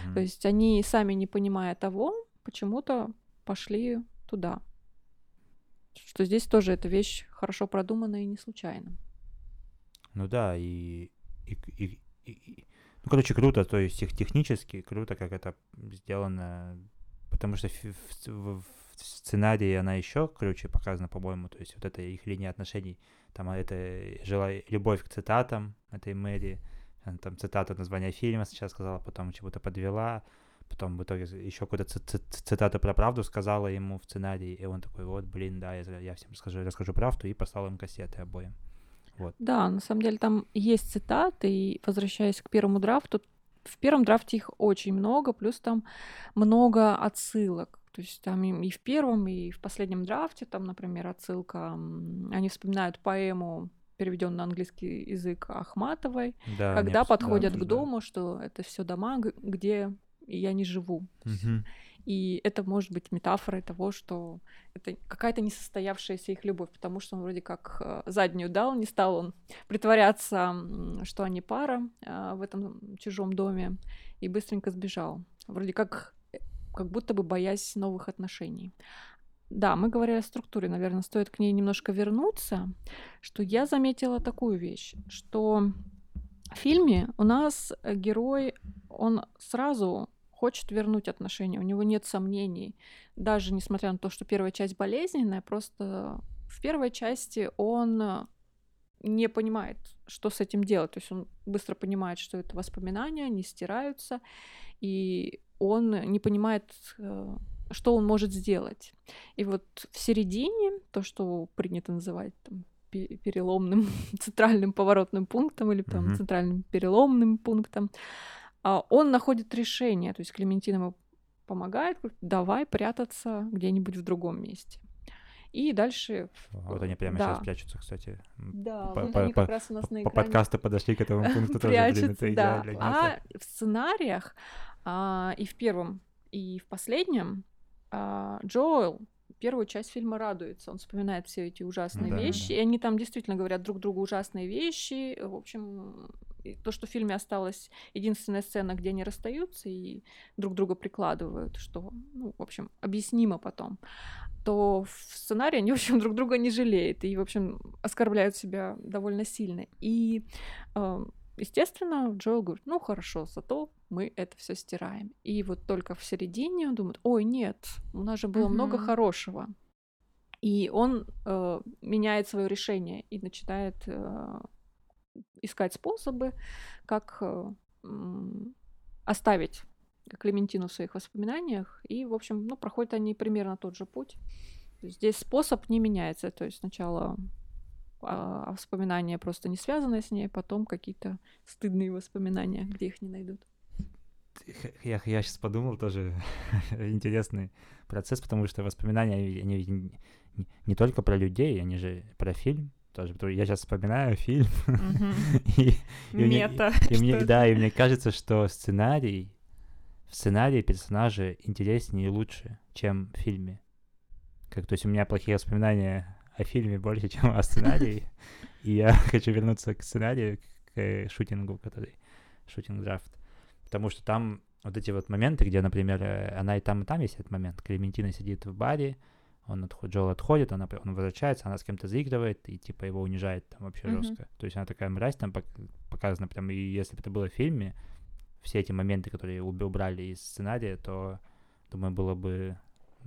Мгм. То есть они, сами не понимая того, почему-то пошли туда. Что здесь тоже эта вещь хорошо продумана и не случайно. Ну да, и, и, и- и- и- ну, короче, круто, то есть тех, технически круто, как это сделано, потому что в, в- в сценарии она еще круче показана, по-моему, то есть вот эта их линия отношений, там это жила любовь к цитатам этой Мэри, она там цитату названия фильма сейчас сказала, потом чего-то подвела, потом в итоге еще какую-то ци- ци- цитату про правду сказала ему в сценарии, и он такой, вот, блин, да, я, я всем расскажу, расскажу правду, и послал им кассеты обоим. Да, на самом деле там есть цитаты, и возвращаясь к первому драфту, в первом драфте их очень много, плюс там много отсылок. То есть там и в первом, и в последнем драфте, там, например, отсылка, они вспоминают поэму, переведенную на английский язык Ахматовой, Да, когда обс- да, подходят к дому, что это все дома, где я не живу. Мгм. И это может быть метафорой того, что это какая-то несостоявшаяся их любовь, потому что он вроде как э, заднюю дал, не стал он притворяться, что они пара а, в этом чужом доме, и быстренько сбежал. Вроде как, э, как будто бы боясь новых отношений. Да, мы говорили о структуре, наверное, стоит к ней немножко вернуться, что я заметила такую вещь, что в фильме у нас герой, он сразу хочет вернуть отношения, у него нет сомнений, даже несмотря на то, что первая часть болезненная, просто в первой части он э, не понимает, что с этим делать, то есть он быстро понимает, что это воспоминания, не стираются, и он не понимает, э, что он может сделать. И вот в середине, то, что принято называть там, пе- переломным (laughs) центральным поворотным пунктом или там Мгм. центральным переломным пунктом, он находит решение. То есть Клементина ему помогает, говорит, давай прятаться где-нибудь в другом месте. И дальше... Вот они прямо да. сейчас прячутся, кстати. Да, по- вот по- они по- как раз у нас на По экране подкасту подошли к этому пункту тоже, это да. А в сценариях а, и в первом, и в последнем а, Джоэл первую часть фильма радуется. Он вспоминает все эти ужасные Да, вещи, да. и они там действительно говорят друг другу ужасные вещи. В общем, то, что в фильме осталась единственная сцена, где они расстаются и друг друга прикладывают, что, ну, в общем, объяснимо потом, то в сценарии они, в общем, (laughs) друг друга не жалеют и, в общем, оскорбляют себя довольно сильно. И э, Естественно, Джоэл говорит, ну хорошо, зато мы это все стираем. И вот только в середине он думает, ой, нет, у нас же было много Мгм. хорошего. И он э, меняет свое решение и начинает э, искать способы, как э, оставить Клементину в своих воспоминаниях. И, в общем, ну, проходят они примерно тот же путь. Здесь способ не меняется. То есть сначала а, воспоминания просто не связаны с ней, потом какие-то стыдные воспоминания, где их не найдут. Я, я сейчас подумал тоже (laughs) интересный процесс, потому что воспоминания, они, не- не только про людей, они же про фильм тоже. Потому что Я сейчас вспоминаю фильм, (laughs) Мета. да, и мне кажется, что сценарий, в сценарии персонажи интереснее и лучше, чем в фильме. Как, то есть у меня плохие воспоминания о фильме больше, (laughs) чем о сценарии. И я (laughs) хочу вернуться к сценарию, к шутингу, который шутинг-драфт. Потому что там вот эти вот моменты, где, например, э, она и там, и там есть этот момент. Клементина сидит в баре, он отходит, Джоэл отходит, она, он возвращается, она с кем-то заигрывает и типа его унижает там вообще mm-hmm. жестко. То есть она такая мразь там показана прям, и если бы это было в фильме, все эти моменты, которые убрали из сценария, то, думаю, было бы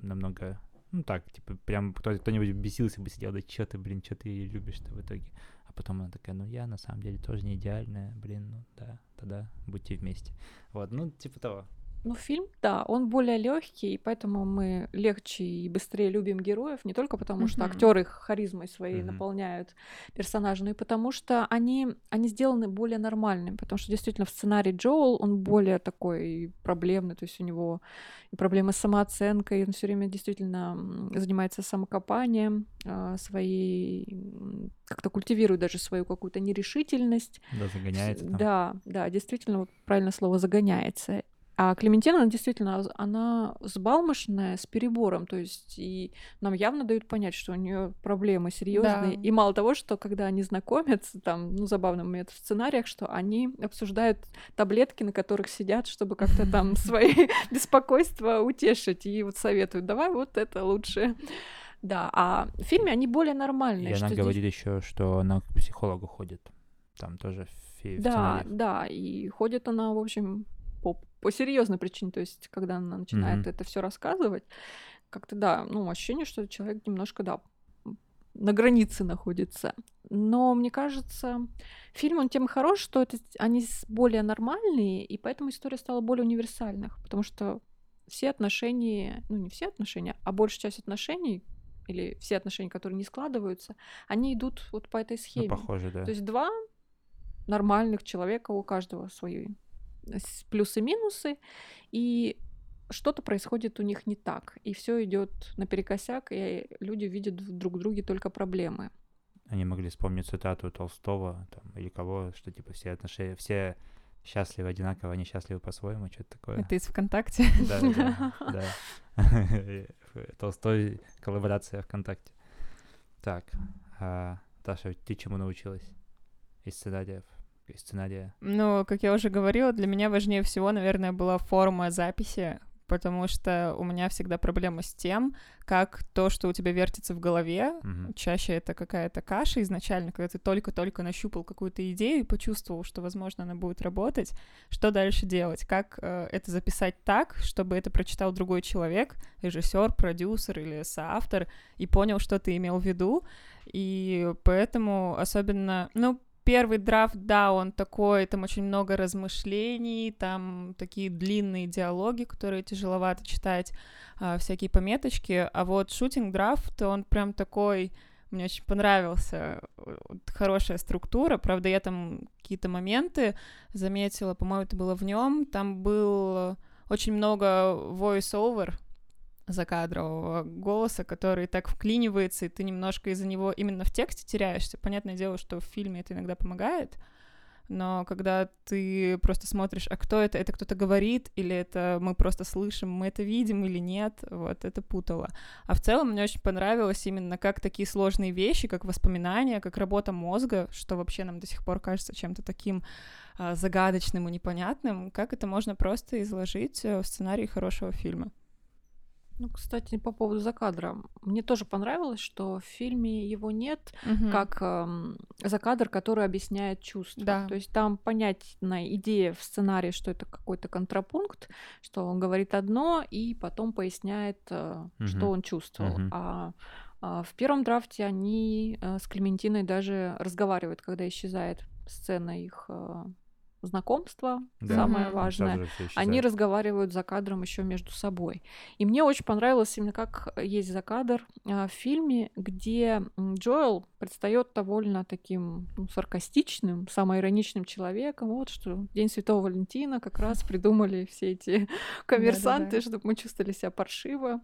намного, ну так, типа, прям кто-нибудь бесился бы, сидел, да что ты, блин, что ты любишь-то в итоге. А потом она такая, ну я на самом деле тоже не идеальная, блин, ну да, тогда будьте вместе. Вот, ну типа того. Ну, фильм, да, он более легкий, поэтому мы легче и быстрее любим героев, не только потому, mm-hmm. что актеры харизмой своей mm-hmm. наполняют персонажа, но и потому, что они, они сделаны более нормальными, потому что действительно в сценарии Джоул он более такой проблемный, то есть у него и проблемы с самооценкой, он все время действительно занимается самокопанием э, своей, как-то культивирует даже свою какую-то нерешительность. Да, загоняется. Там. Да, да, действительно, вот правильное слово загоняется. А Клементина, она действительно, она сбалмошная, с перебором, то есть и нам явно дают понять, что у нее проблемы серьезные. Да. И мало того, что когда они знакомятся, там, ну, забавный момент в сценариях, что они обсуждают таблетки, на которых сидят, чтобы как-то там (laughs) свои беспокойства утешить, и вот советуют, давай вот это лучше. Да, а в фильме они более нормальные. И она говорит здесь... еще, что она к психологу ходит. Там тоже в, в Да, да, и ходит она, в общем, по, серьезной причине, то есть когда она начинает mm-hmm. это все рассказывать, как-то да, ну ощущение, что человек немножко да на границе находится. Но мне кажется, фильм он тем хорош, что это, они более нормальные, и поэтому история стала более универсальных, потому что все отношения, ну не все отношения, а большая часть отношений или все отношения, которые не складываются, они идут вот по этой ну, схеме. Ну, похоже, да. То есть два нормальных человека, у каждого свои плюсы-минусы, и что-то происходит у них не так, и все идет наперекосяк, и люди видят друг в друге только проблемы. Они могли вспомнить цитату Толстого там, или кого, что типа все отношения, все счастливы одинаково, они счастливы по-своему, что-то такое. Это из ВКонтакте? Да, да, да. (laughs) (laughs) Толстой коллаборация ВКонтакте. Так, а, Таша, ты чему научилась из сценариев? Сценария? Ну, как я уже говорила, для меня важнее всего, наверное, была форма записи, потому что у меня всегда проблема с тем, как то, что у тебя вертится в голове, uh-huh. чаще это какая-то каша изначально, когда ты только-только нащупал какую-то идею и почувствовал, что, возможно, она будет работать, что дальше делать, как э, это записать так, чтобы это прочитал другой человек, режиссер, продюсер или соавтор, и понял, что ты имел в виду, и поэтому особенно, ну, первый драфт, да, он такой, там очень много размышлений, там такие длинные диалоги, которые тяжеловато читать, а, всякие пометочки, а вот шутинг драфт, он прям такой, мне очень понравился, хорошая структура, правда, я там какие-то моменты заметила, по-моему, это было в нем, там был очень много voice-over, закадрового голоса, который так вклинивается, и ты немножко из-за него именно в тексте теряешься. Понятное дело, что в фильме это иногда помогает, но когда ты просто смотришь, а кто это, это кто-то говорит, или это мы просто слышим, мы это видим или нет, вот это путало. А в целом мне очень понравилось именно как такие сложные вещи, как воспоминания, как работа мозга, что вообще нам до сих пор кажется чем-то таким а, загадочным и непонятным, как это можно просто изложить э, в сценарии хорошего фильма. Ну, кстати, по поводу закадра. Мне тоже понравилось, что в фильме его нет угу. как эм, закадр, который объясняет чувства. Да. То есть там понятная идея в сценарии, что это какой-то контрапункт, что он говорит одно и потом поясняет, э, угу. что он чувствовал. Угу. А а в первом драфте они э, с Клементиной даже разговаривают, когда исчезает сцена их э, знакомства, да. самое важное. Они разговаривают за кадром еще между собой. И мне очень понравилось именно как есть за кадр а, в фильме, где Джоэл предстает довольно таким ну, саркастичным, самоироничным человеком. Вот что День Святого Валентина как раз придумали все эти коммерсанты, чтобы мы чувствовали себя паршиво.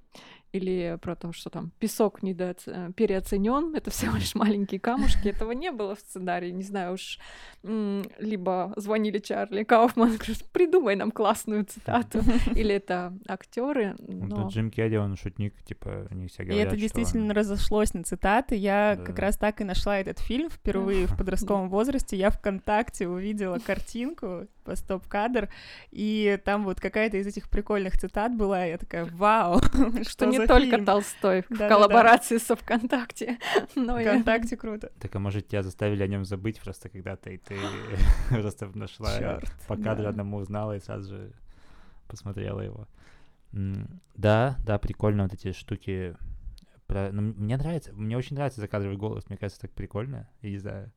Или про то, что там песок недооц... переоценен, это всего лишь маленькие камушки. Этого не было в сценарии. Не знаю уж, либо звонили Чарли Кауфман, (laughs) говорят, придумай нам классную цитату, (laughs) или это актеры. Но... Джим Керри, он шутник, типа, не все говорят, И это действительно что... разошлось на цитаты. Я Да. как раз так и нашла этот фильм впервые в подростковом (laughs) возрасте. Я ВКонтакте увидела картинку стоп-кадр, и там вот какая-то из этих прикольных цитат была, и я такая, вау, (laughs) Что не только фильм?» Толстой в коллаборации со ВКонтакте, (laughs) но и... ВКонтакте круто. Так, а может, тебя заставили о нем забыть просто когда-то, и ты (gasps) (laughs) просто нашла, Чёрт, по кадру да. одному узнала и сразу же посмотрела его. Да, да, прикольно вот эти штуки. Про... ну, мне нравится, мне очень нравится закадровый голос, мне кажется, так прикольно. Я не знаю.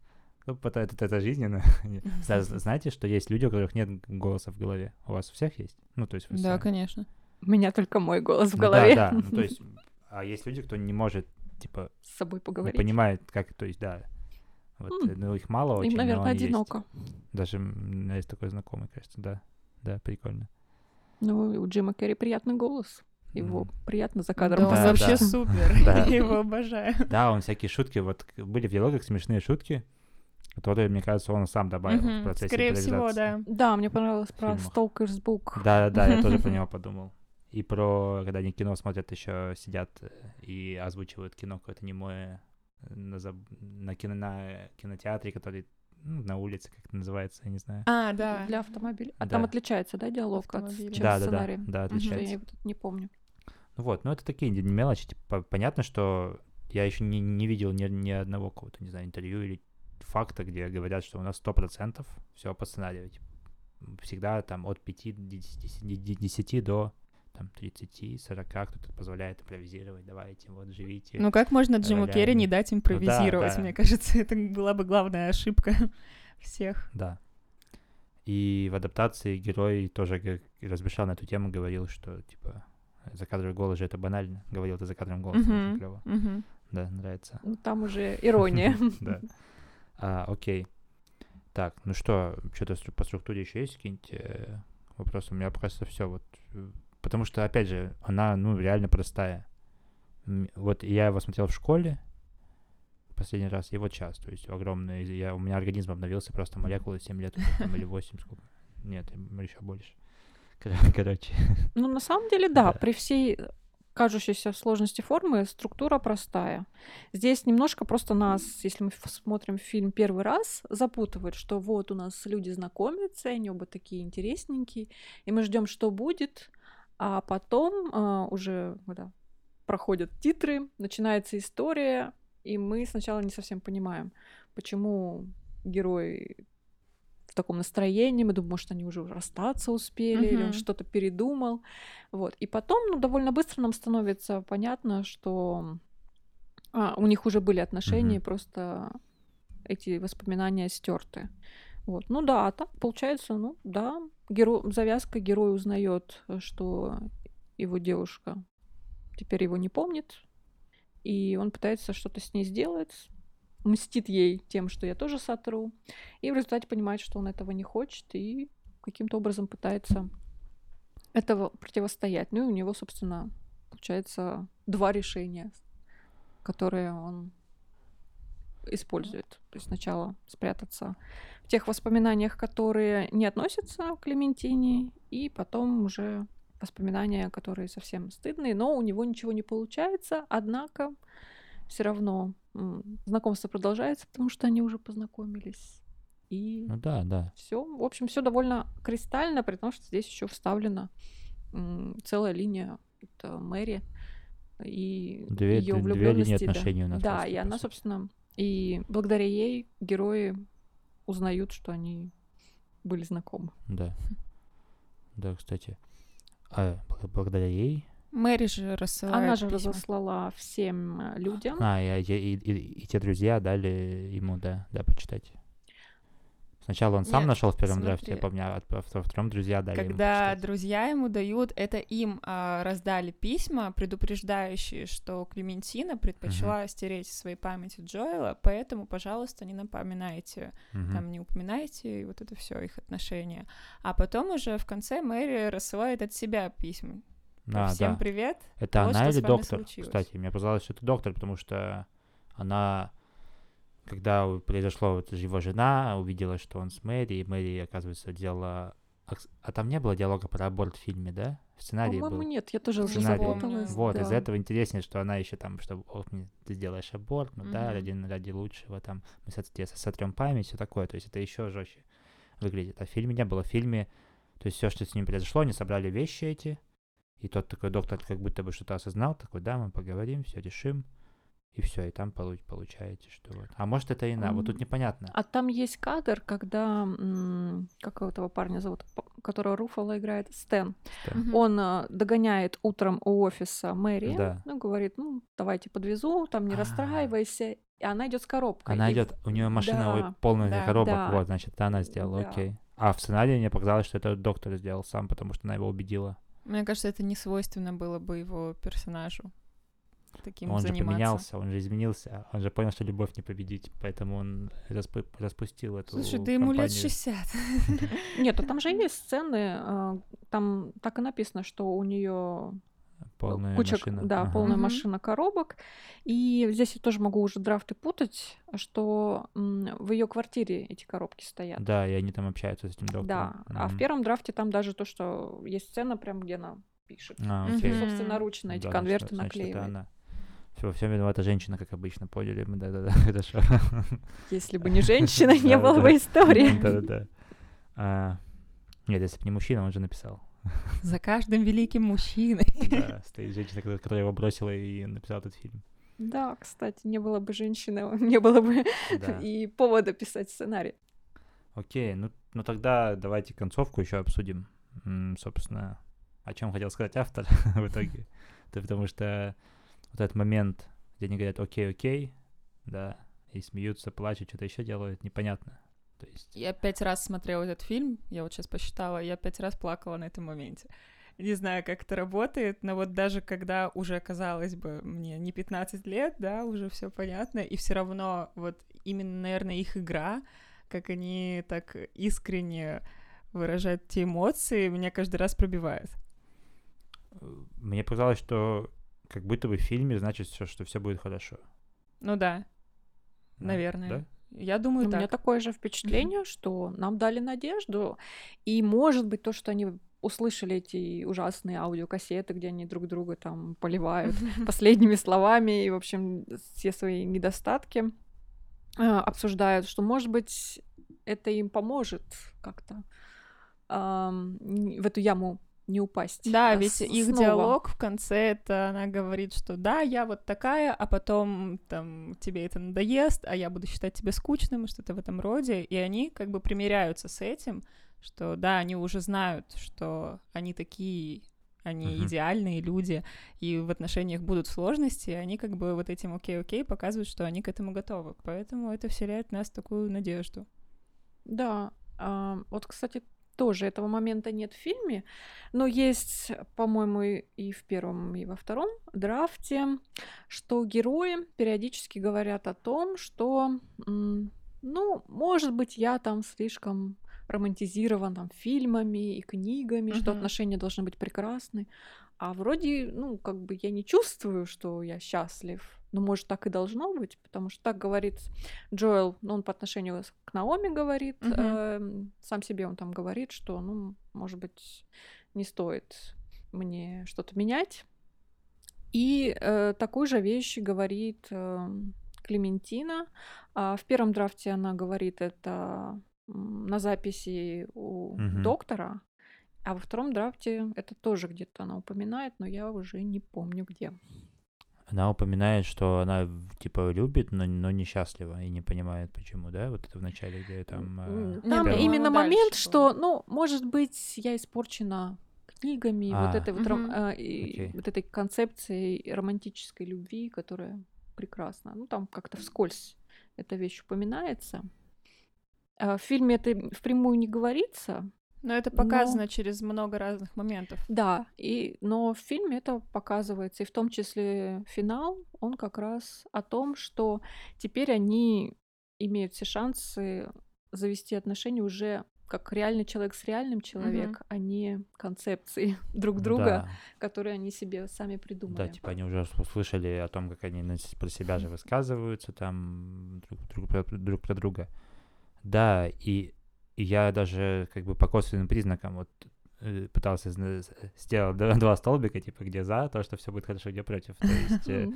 Ну, потом это, это жизненно. (laughs) Зна- Знаете, что есть люди, у которых нет голоса в голове? У вас у всех есть? Ну, то есть вы Да, сами. конечно. У меня только мой голос в Ну голове. Да, да. Ну, то (laughs) есть, а есть люди, кто не может, типа, С собой не поговорить. понимает, как, то есть, да. Вот, э, ну, их мало очень, Им, но наверное, они есть. одиноко. Даже у меня есть такой знакомый, кажется, да. Да, прикольно. Ну, у Джима Керри приятный голос. Его Мгм. приятно за Да, кадром он Да, вообще да. супер. (laughs) Да. Я его обожаю. Да, он всякие шутки, вот были в диалогах смешные шутки, которые, мне кажется, он сам добавил в Мгм. процессе Скорее всего, да. Да, мне понравилось про. Stalker's Book. Да, да, да, я (laughs) тоже про него подумал. И про, когда они кино смотрят, еще сидят э, и озвучивают кино какое-то немое э, на, заб- на, кино, на кинотеатре, который ну, на улице, как это называется, я не знаю. А, да. Для автомобиля. А Да. там отличается, да, диалог от чем да, в да, да, да, отличается. я вот не помню. Ну вот, ну это такие мелочи. Типа, понятно, что я еще не, не видел ни, ни одного какого-то, не знаю, интервью или факта, где говорят, что у нас 100% все по сценарию. Всегда там от 5 до 10, 10 до там, 30, 40 кто-то позволяет импровизировать. Давайте, вот, живите. Ну как можно Джиму ролями. Керри не дать импровизировать? да. Мне кажется, это была бы главная ошибка (laughs) всех. Да. И в адаптации герой тоже размышлял на эту тему, говорил, что, типа, закадровый голос же это банально. Говорил это закадровым голосом, очень Мгм, клево. мгм. Да, нравится. Ну, там уже ирония. (laughs) Да. А, окей. Так, ну что, что-то по структуре еще есть какие-нибудь э, вопросы? У меня что все. Вот, э, потому что, опять же, она, ну, реально простая. Вот я его смотрел в школе последний раз, и вот сейчас. То есть огромный, я, у меня организм обновился просто молекулы 7 лет (laughs) там, или 8, сколько. Нет, еще больше. Кор- (laughs) Короче, Ну, на самом деле, да, Да. при всей кажущейся сложности формы структура простая. Здесь немножко просто нас, если мы смотрим фильм первый раз, запутывает, что вот у нас люди знакомятся, они оба такие интересненькие, и мы ждем, что будет, а потом а, уже когда проходят титры, начинается история, и мы сначала не совсем понимаем, почему герой таком настроении, мы думаем, может, они уже расстаться успели, или он что-то передумал. Вот. И потом, ну, довольно быстро нам становится понятно, что а, у них уже были отношения, Мгм. просто эти воспоминания стерты. Вот. Ну да, а так получается, ну да, геро... завязка герой узнает, что его девушка теперь его не помнит, и он пытается что-то с ней сделать, мстит ей тем, что я тоже сотру, и в результате понимает, что он этого не хочет, и каким-то образом пытается этого противостоять. Ну и у него, собственно, получается два решения, которые он использует. То есть сначала спрятаться в тех воспоминаниях, которые не относятся к Клементине, и потом уже воспоминания, которые совсем стыдные, но у него ничего не получается, однако все равно знакомство продолжается, потому что они уже познакомились. И ну да, да. все, в общем, все довольно кристально, при том, что здесь еще вставлена целая линия это Мэри и Две- ее две- две линии влюбленности. да. отношений у нас Да, и она, собственно, и благодаря ей герои узнают, что они были знакомы. Да. Да, кстати. А бл- благодаря ей Мэри же рассылает Она же письма. разослала всем э, людям. А, и, и, и- и те друзья дали ему, да, да, почитать. Сначала он сам Нет, нашел в первом драфте, я смотри. помню, а во во втором друзья дали ему Когда почитать. друзья ему дают, это им а, раздали письма, предупреждающие, что Клементина предпочла стереть из своей памяти Джоэла, поэтому, пожалуйста, не напоминайте, Мгм. там не упоминайте, и вот это все их отношения. А потом уже в конце Мэри рассылает от себя письма. А, Всем да. привет. Это Вот она или доктор? случилось. Кстати, мне показалось, что это доктор, потому что она, когда произошло, вот его жена увидела, что он с Мэри, и Мэри, оказывается, делала... А, там не было диалога про аборт в фильме, да? В сценарии По-моему, был. нет, я тоже уже запуталась. Вот, да. этого интереснее, что она еще там, что «Ох, мне- ты сделаешь аборт, ну да, Мгм. ради, ради лучшего, там, мы тебе сотрем память, все такое, то есть это еще жестче выглядит. А в фильме не было. В фильме, то есть все, что с ним произошло, они собрали вещи эти, и тот такой доктор как будто бы что-то осознал, такой, да, мы поговорим, все решим, и все, и там получ- получаете, что вот. А может это и на, вот тут непонятно. А там есть кадр, когда как этого парня зовут, которого Руфало играет, Стэн. Мгм. Он а, догоняет утром у офиса Мэри, Да. ну говорит, ну давайте подвезу, там не А. расстраивайся. И она идет с коробкой. Она И идет, у нее машина да, полная да, коробок, да. вот, значит, это она сделала, Да. окей. А в сценарии мне показалось, что это доктор сделал сам, потому что она его убедила. Мне кажется, это не свойственно было бы его персонажу. Таким он же заниматься. поменялся, он же изменился, он же понял, что любовь не победить, поэтому он распу- распустил эту Слушай, да ему лет компанию. 60. Нет, а там же (laughs) есть сцены, а, там так и написано, что у нее Полная куча, машина. да, Ага. полная Мгм. машина коробок. И здесь я тоже могу уже драфты путать, что в ее квартире эти коробки стоят. Да, и они там общаются с этим доктором. Да, а в первом драфте там даже то, что есть сцена, прям где она пишет. А, окей. И собственноручно эти Да, конверты значит, значит, это наклеивает. она. Все, все виновата женщина, как обычно, поняли мы, да-да-да, (laughs) хорошо. Если бы не женщина, (laughs) не было бы истории. Да-да-да. А, Нет, если бы не мужчина, он же написал. (laughs) За каждым великим мужчиной. (laughs) Да, (laughs) стоит женщина, которая его бросила и написала этот фильм. Да, кстати, не было бы женщины, не было бы Да. и повода писать сценарий. Окей, ну, ну тогда давайте концовку еще обсудим. М, собственно, о чем хотел сказать автор в итоге. Это потому что вот этот момент, где они говорят окей, окей, да, и смеются, плачут, что-то еще делают, непонятно. То есть, Я пять раз смотрела этот фильм, я вот сейчас посчитала, я пять раз плакала на этом моменте. Не знаю, как это работает, но вот даже когда уже, казалось бы, мне не 15 лет, да, уже все понятно, и все равно вот именно, наверное, их игра, как они так искренне выражают те эмоции, меня каждый раз пробивает. э, мне показалось, что как будто бы в фильме значит все, что все будет хорошо. Ну да, Да, наверное. да? Я думаю, У меня так. такое же впечатление, что нам дали надежду, и может быть то, что они услышали эти ужасные аудиокассеты, где они друг друга там поливают (laughs) последними словами и, в общем, все свои недостатки э, обсуждают, что, может быть, это им поможет как-то н- в эту яму не упасть. Да, а, ведь с- их снова. диалог в конце это она говорит, что да, я вот такая, а потом там тебе это надоест, а я буду считать тебя скучным и что-то в этом роде. И они как бы примиряются с этим, что да, они уже знают, что они такие, они Мгм. идеальные люди, и в отношениях будут сложности, и они как бы вот этим окей-окей показывают, что они к этому готовы. Поэтому это вселяет в нас такую надежду. Да, а, вот, кстати, тоже этого момента нет в фильме, но есть, по-моему, и- в первом, и во втором драфте, что герои периодически говорят о том, что, ну, может быть, я там слишком романтизирован там, фильмами и книгами, что Мгм. отношения должны быть прекрасны, а вроде, ну, как бы я не чувствую, что я счастлив. Ну, может, так и должно быть, потому что так говорит Джоэл, ну, он по отношению к Наоми говорит, Мгм. эм, сам себе он там говорит, что, ну, может быть, не стоит мне что-то менять. И э, такую же вещь говорит эм, Клементина. А в первом драфте она говорит это на записи у Мгм. доктора, а во втором драфте это тоже где-то она упоминает, но я уже не помню где. Она упоминает, что она типа любит, но, но несчастлива и не понимает, почему, да? Вот это в начале, где там... э, Там первом- именно по-моему, момент, дальше что, ну, может быть, я испорчена книгами, вот А. этой вот, ром- и Окей. вот этой концепцией романтической любви, которая прекрасна. Ну, там как-то вскользь эта вещь упоминается. А В фильме это впрямую не говорится, Но это Но- показано через много разных моментов. да, и, но в фильме это показывается, и в том числе финал, он как раз о том, что теперь они имеют все шансы завести отношения уже как реальный человек с реальным человек, а не концепции (laughs) друг друга, Да, которые они себе сами придумали. да, типа они уже услышали о том, как они про себя же высказываются там друг, друг друг про друга. Да, и, и я даже как бы по косвенным признакам вот э, пытался сделать два столбика, типа где за то, что все будет хорошо, где против. То есть э.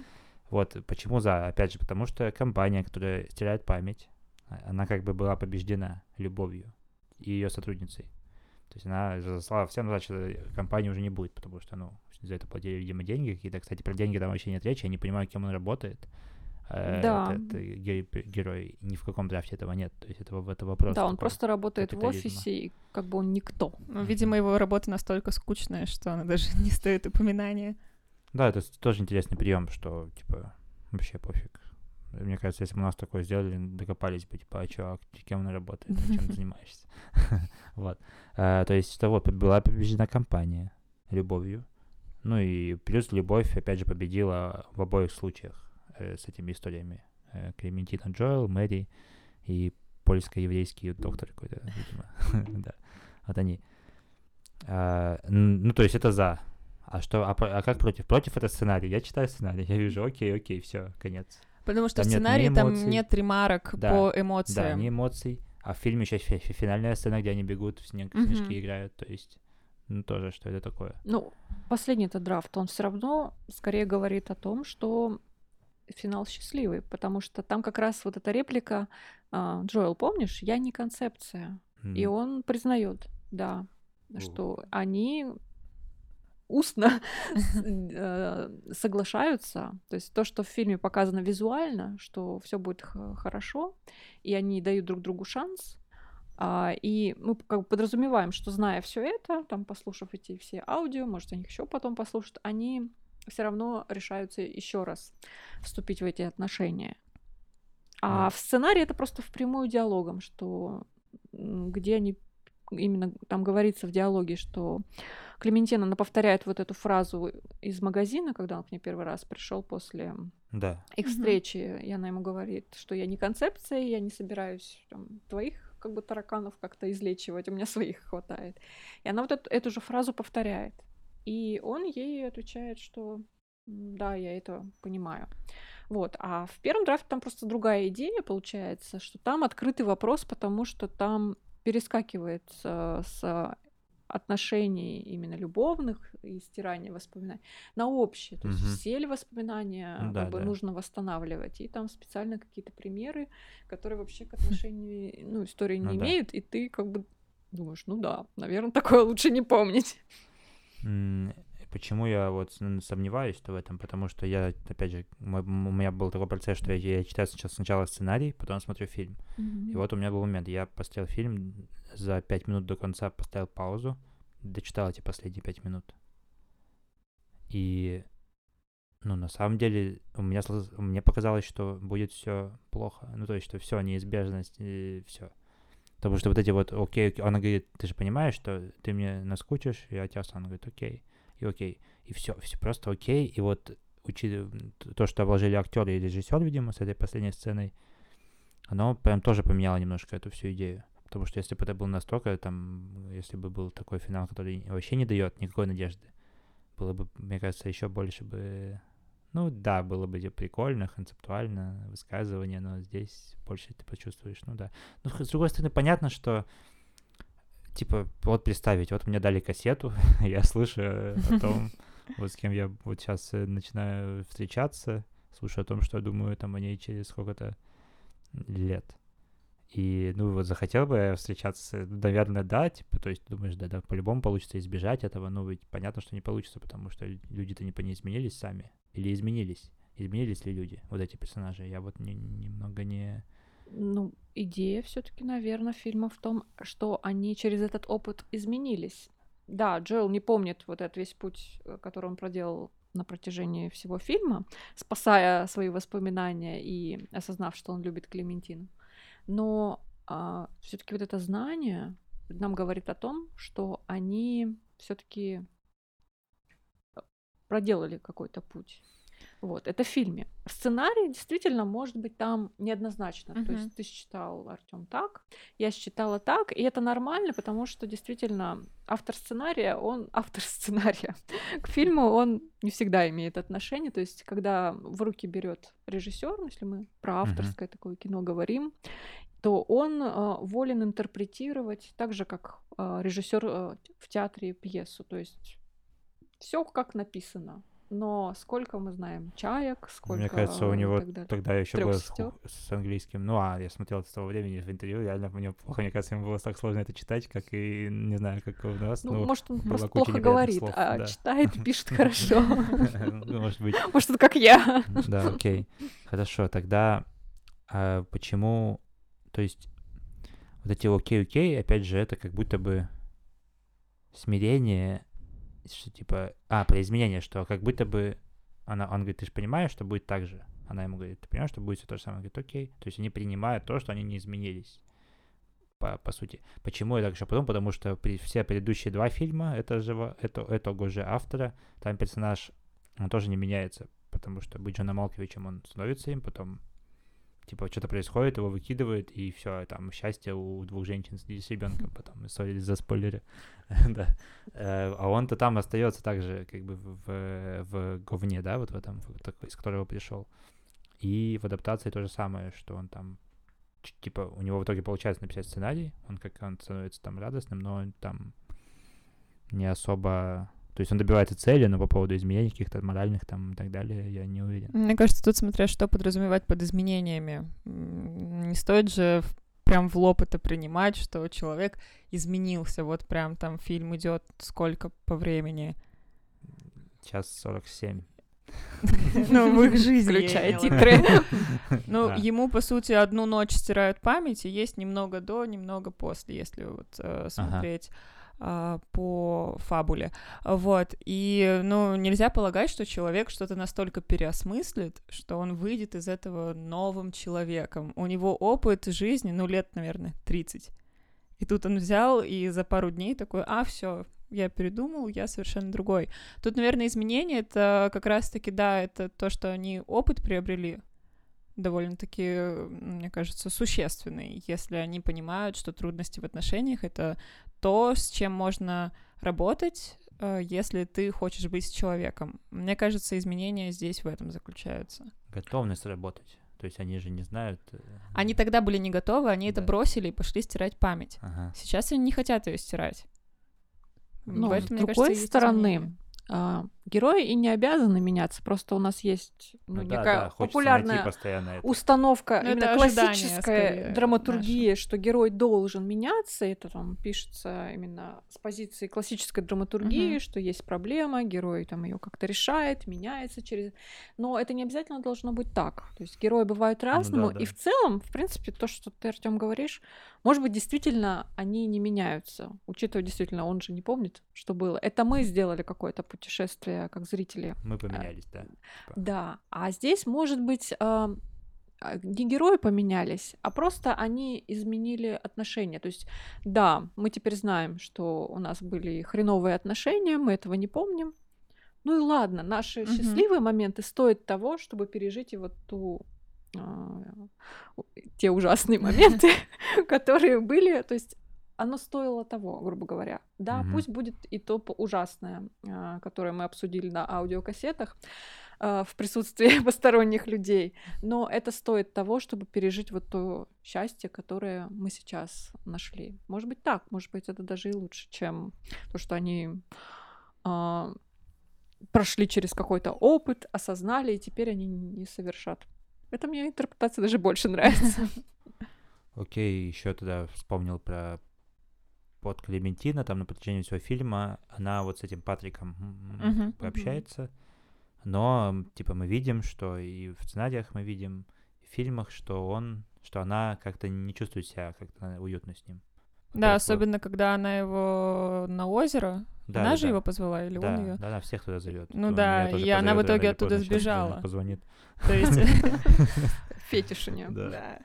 Вот, почему за? Опять же, потому что компания, которая стирает память, а- она как бы была побеждена любовью и ее сотрудницей. То есть она заслала всем, значит, компании уже не будет, потому что, ну, за это платили, видимо, деньги какие-то. Кстати, про деньги там вообще нет речи, я не понимаю, кем он работает. Э, Да. Этот э, герой. Ни в каком драфте этого нет. То есть это, это вопрос. Да, он просто работает в офисе, и как бы он никто. Ну, видимо, его работа настолько скучная, что она даже (laughs) не стоит упоминания. Да, это тоже интересный прием, что, типа, вообще пофиг. Мне кажется, если бы у нас такое сделали, докопались бы, типа, а чё, а кем она работает, чем ты (laughs) занимаешься? (laughs) Вот. А, То есть, что вот, была побеждена компания любовью. Ну и плюс любовь, опять же, победила в обоих случаях э, с этими историями. Э, Клементина Джоэл, Мэри и польско-еврейский доктор какой-то, видимо. (laughs) Да, вот они. А, Ну, то есть это за. А что, а, а как против? Против это сценарий. Я читаю сценарий, (laughs) я вижу, окей, окей, все, конец. Потому что Там в нет сценарии там эмоций. нет ремарок Да, по Да, эмоциям. ни эмоций. А в фильме еще фи- фи- финальная сцена, где они бегут, в снег, Мгм. снежки играют. То есть, ну тоже, что это такое. Ну, последний этот драфт, он все равно скорее говорит о том, что финал счастливый, потому что там как раз вот эта реплика а, Джоэл, помнишь, я не концепция. И М, он признает, да, О. что они устно (laughs) э, соглашаются. То есть то, что в фильме показано визуально, что все будет хорошо, и они дают друг другу шанс. А, и мы как бы подразумеваем, что зная все это, там послушав эти все аудио, может, они еще потом послушают, они все равно решаются еще раз вступить в эти отношения. А в сценарии это просто впрямую диалогом, что где они именно там говорится в диалоге, что Клементина она повторяет вот эту фразу из магазина, когда он к ней первый раз пришел после Да. их встречи, и она ему говорит, что я не концепция, я не собираюсь там, твоих как бы тараканов как-то излечивать, у меня своих хватает. И она вот эту, эту же фразу повторяет. И он ей отвечает, что «М, да, я это понимаю. Вот. А в первом драфте там просто другая идея получается, что там открытый вопрос, потому что там перескакивает э, с отношений именно любовных и стирания воспоминаний на общие. То есть Мгм. все ли воспоминания Ну да, как бы да. нужно восстанавливать. И там специально какие-то примеры, которые вообще к отношению, ну, истории не Ну да. имеют, и ты как бы думаешь, ну да, наверное, такое лучше не помнить. Почему я вот сомневаюсь в этом? Потому что я, опять же, мой- у меня был такой процесс, что я, я читаю сначала, сначала сценарий, потом смотрю фильм. И вот у меня был момент, я посмотрел фильм, за пять минут до конца поставил паузу, дочитал эти последние пять минут. И, ну, на самом деле, у меня, мне показалось, что будет все плохо. Ну, то есть, что все, неизбежность, и все. Потому что вот эти вот, окей, окей, она говорит, ты же понимаешь, что ты мне наскучишь, я тебя остану. Она говорит, окей, и окей. И все, все просто окей. И вот учитывая то, что обложили актеры и режиссер, видимо, с этой последней сценой, оно прям тоже поменяло немножко эту всю идею. Потому что если бы это был настолько, там, если бы был такой финал, который вообще не дает никакой надежды, было бы, мне кажется, еще больше бы... Ну да, было бы прикольно, концептуально, высказывание, но здесь больше ты почувствуешь, ну да. Ну, с другой стороны, понятно, что типа, вот представить, вот мне дали кассету, (laughs) я слышу э, о том, (laughs) вот с кем я вот сейчас начинаю встречаться, слушаю о том, что я думаю там о ней через сколько-то лет. И, ну, вот захотел бы встречаться, наверное, да, типа, то есть думаешь, да, да, по-любому получится избежать этого, но ведь понятно, что не получится, потому что лю- люди-то не, не изменились сами. Или изменились? Изменились ли люди, вот эти персонажи? Я вот не- немного не... Ну, идея все-таки, наверное, фильма в том, что они через этот опыт изменились. Да, Джоэл не помнит вот этот весь путь, э, который он проделал на протяжении всего фильма, спасая свои воспоминания и осознав, что он любит Клементину. Но все-таки вот это знание нам говорит о том, что они все-таки проделали какой-то путь. Вот, это в фильме. Сценарий действительно может быть там неоднозначно. Мгм. То есть ты считал, Артем, так, я считала так, и это нормально, потому что действительно автор сценария, он (laughs) автор сценария. К фильму он не всегда имеет отношение. То есть, когда в руки берет режиссер, ну, если мы про авторское такое кино говорим, то он э, волен интерпретировать так же, как режиссер в театре пьесу. То есть все как написано но сколько мы знаем чаек, сколько... Мне кажется, у него далее. тогда еще было с, с английским. Ну, а я смотрел это с того времени в интервью, реально мне плохо, мне кажется, ему было так сложно это читать, как и, не знаю, как у нас. Ну, ну, может, он просто плохо говорит, слов, а да. читает (laughs) пишет хорошо. Ну, Может быть. (laughs) Может, он как я. Да, окей. Хорошо, тогда а почему, то есть, вот эти окей-окей, опять же, это как будто бы смирение, что типа, а, про изменение, что как будто бы она, он говорит, ты же понимаешь, что будет так же? Она ему говорит, ты понимаешь, что будет все то же самое? Он говорит, окей. То есть они принимают то, что они не изменились. По, по сути. Почему я так еще потом? Потому что при, все предыдущие два фильма это же, это, этого же автора, там персонаж, он тоже не меняется. Потому что быть Джоном Малковичем он становится им, потом типа что-то происходит, его выкидывают, и все, там счастье у двух женщин с, ребенком, (laughs) потом сори за спойлеры. (laughs) да. Э, А он-то там остается также, как бы в, в говне, да, вот в этом, из которого пришел. И в адаптации то же самое, что он там типа у него в итоге получается написать сценарий, он как он становится там радостным, но он там не особо то есть он добивается цели, но по поводу изменений каких-то моральных там и так далее, я не уверен. Мне кажется, тут смотря что подразумевать под изменениями. Не стоит же прям в лоб это принимать, что человек изменился. Вот прям там фильм идет сколько по времени. Час 47. Ну, в их (laughs) жизни. Включая титры. (laughs) Ну, ему, по сути, одну ночь стирают память, и есть немного до, немного после, если вот э, смотреть по фабуле. Вот. И, ну, нельзя полагать, что человек что-то настолько переосмыслит, что он выйдет из этого новым человеком. У него опыт жизни, ну, лет, наверное, 30. И тут он взял и за пару дней такой, а, все, я передумал, я совершенно другой. Тут, наверное, изменения это как раз-таки, да, это то, что они опыт приобрели, довольно-таки, мне кажется, существенный, если они понимают, что трудности в отношениях — это то, с чем можно работать, э, если ты хочешь быть с человеком. Мне кажется, изменения здесь в этом заключаются. Готовность работать. То есть они же не знают. э, Они тогда были не готовы, они это Да. бросили и пошли стирать память. Ага. Сейчас они не хотят ее стирать. Но с этом, мне кажется, другой есть стороны, а, герои и не обязаны меняться, просто у нас есть ну, Ну да, некая да, найти популярная постоянно это. установка, Ну, это именно ожидание, классическая скорее, драматургия, что герой должен меняться, это там пишется именно с позиции классической драматургии, Мгм. что есть проблема, герой там ее как-то решает, меняется через... Но это не обязательно должно быть так. То есть герои бывают разному, да. и в целом, в принципе, то, что ты, Артем, говоришь, может быть, действительно они не меняются, учитывая действительно, он же не помнит, что было. Это мы сделали какое-то путешествие как зрители Мы поменялись, да. типа. да, а здесь, может быть, а, не герои поменялись, а просто они изменили отношения. То есть, да, мы теперь знаем, что у нас были хреновые отношения, мы этого не помним. Ну и ладно, наши Мгм. счастливые моменты стоят того, чтобы пережить и вот ту а, те ужасные (laughs) моменты, которые были. То есть оно стоило того, грубо говоря. Да, Мгм. пусть будет и то ужасное, а, которое мы обсудили на аудиокассетах а, в присутствии (laughs) посторонних людей, но это стоит того, чтобы пережить вот то счастье, которое мы сейчас нашли. Может быть так, может быть это даже и лучше, чем то, что они а, прошли через какой-то опыт, осознали, и теперь они не совершат. Это мне интерпретация даже больше нравится. Окей, еще тогда вспомнил про под Клементина, там на протяжении всего фильма она вот с этим Патриком м, м, Мгм. как бы общается, но типа мы видим, что и в сценариях мы видим, и в фильмах, что он, что она как-то не чувствует себя как-то уютно с ним. Да, вот- особенно когда она его на озеро. Да, она да, же да. его позвала или да, он ее? да, она всех туда зовет. Ну да, и она в итоге оттуда сбежала. Позвонит. То есть (laughs) (laughs) Фетиш у нее. Да. Да.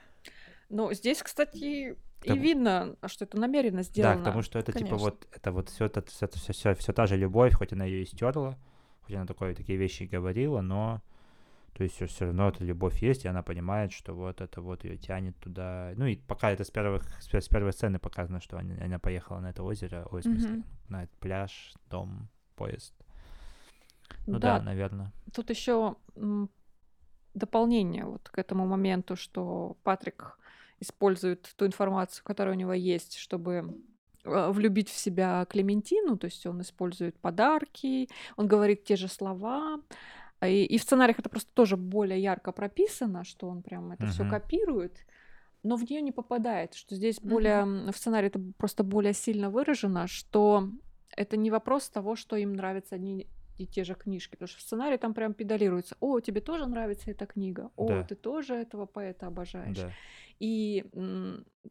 Но здесь, кстати, и Там- видно, что это намеренно Да, сделано. к тому, что это типа Конечно. вот это вот все это все, все, все, та же любовь, хоть она ее и стерла, хоть она такое, такие вещи и говорила, но То есть все равно эта любовь есть, и она понимает, что вот это вот ее тянет туда. Ну и пока это с, первых, с, первой сцены показано, что они, она поехала на это озеро, ой, в смысле, Мгм. на этот пляж, дом, поезд. Ну Да, да, наверное. Тут еще дополнение вот к этому моменту, что Патрик использует ту информацию, которая у него есть, чтобы э, влюбить в себя Клементину, то есть он использует подарки, он говорит те же слова, и, и в сценариях это просто тоже более ярко прописано, что он прям это все Мгм. копирует, но в нее не попадает, что здесь более м, в сценарии это просто более сильно выражено, что это не вопрос того, что им нравятся одни и те же книжки, потому что в сценарии там прям педалируется. О, тебе тоже нравится эта книга. О, Да. ты тоже этого поэта обожаешь. Да. И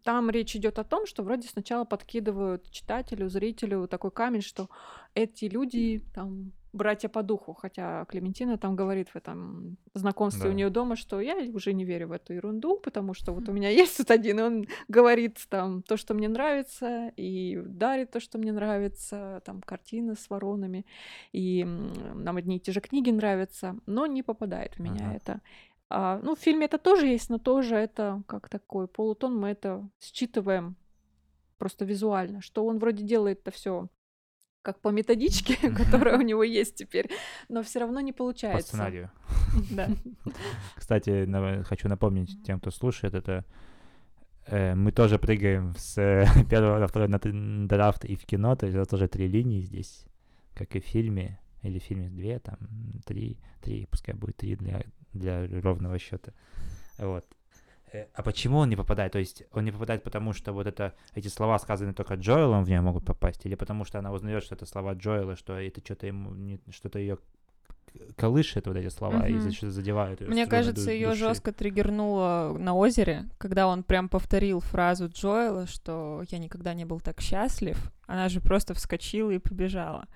там речь идет о том, что вроде сначала подкидывают читателю, зрителю такой камень, что эти люди там братья по духу, хотя Клементина там говорит в этом знакомстве у Да. нее дома, что я уже не верю в эту ерунду, потому что вот у меня (laughs) есть тут один, и он говорит там то, что мне нравится, и дарит то, что мне нравится, там картины с воронами, и нам одни и те же книги нравятся, но не попадает в меня Ага. это. А, ну, в фильме это тоже есть, но тоже это как такой полутон, мы это считываем просто визуально, что он вроде делает это все как по методичке, (laughs) которая у него есть теперь, но все равно не По получается. сценарию. (laughs) Да. (laughs) Кстати, хочу напомнить тем, кто слушает, это э, мы тоже прыгаем с э, первого на второй на драфт и в кино, то есть это тоже три линии здесь, как и в фильме, или в фильме две, там, три, три, пускай будет три для, для ровного счета. Вот. Э, А почему он не попадает? То есть он не попадает потому, что вот это, эти слова, сказанные только Джоэлом, в нее могут попасть, или потому что она узнает, что это слова Джоэла, что это что-то ему, что-то ее колышет вот эти слова и Мгм. за- что-то задевают её Мне кажется, ее жестко триггернуло на озере, когда он прям повторил фразу Джоэла, что я никогда не был так счастлив. Она же просто вскочила и побежала.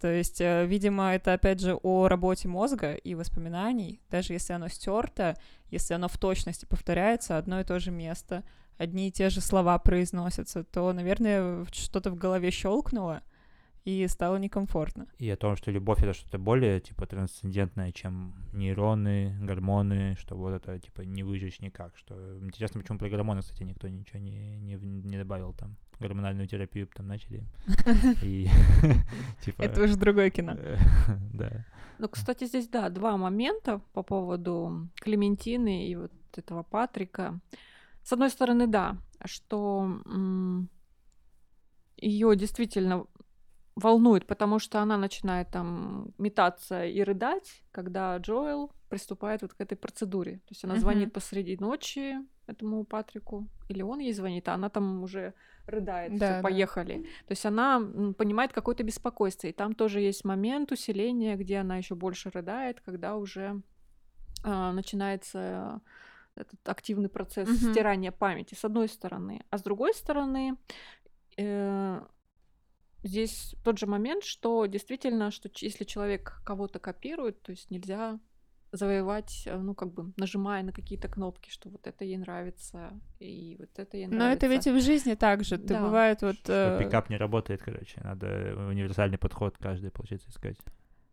То есть, э, видимо, это опять же о работе мозга и воспоминаний. Даже если оно стерто, если оно в точности повторяется, одно и то же место, одни и те же слова произносятся, то, наверное, что-то в голове щелкнуло и стало некомфортно. И о том, что любовь это что-то более, типа, трансцендентное, чем нейроны, гормоны, что вот это, типа, не выжечь никак. Что интересно, почему про гормоны, кстати, никто ничего не, не, не добавил там. Гормональную терапию там начали. (laughs) И, (laughs) типа... Это уже другое кино. э, (laughs) Да. Ну, кстати, здесь, да, два момента по поводу Клементины и вот этого Патрика. С одной стороны, да, что ее действительно волнует, потому что она начинает там метаться и рыдать, когда Джоэл приступает вот к этой процедуре. То есть она звонит посреди ночи этому Патрику, или он ей звонит, а она там уже рыдает, Да, «Всё, да. поехали. То есть она понимает какое-то беспокойство, и там тоже есть момент усиления, где она еще больше рыдает, когда уже а, начинается этот активный процесс Мгм. стирания памяти, с одной стороны. А с другой стороны, э, здесь тот же момент, что действительно, что если человек кого-то копирует, то есть нельзя завоевать, э, ну, как бы нажимая на какие-то кнопки, что вот это ей нравится, и вот это ей нравится. Но это ведь и в жизни так же. Ты Да. бывает вот... Что э, пикап не работает, короче. Надо универсальный подход каждый, получается, искать.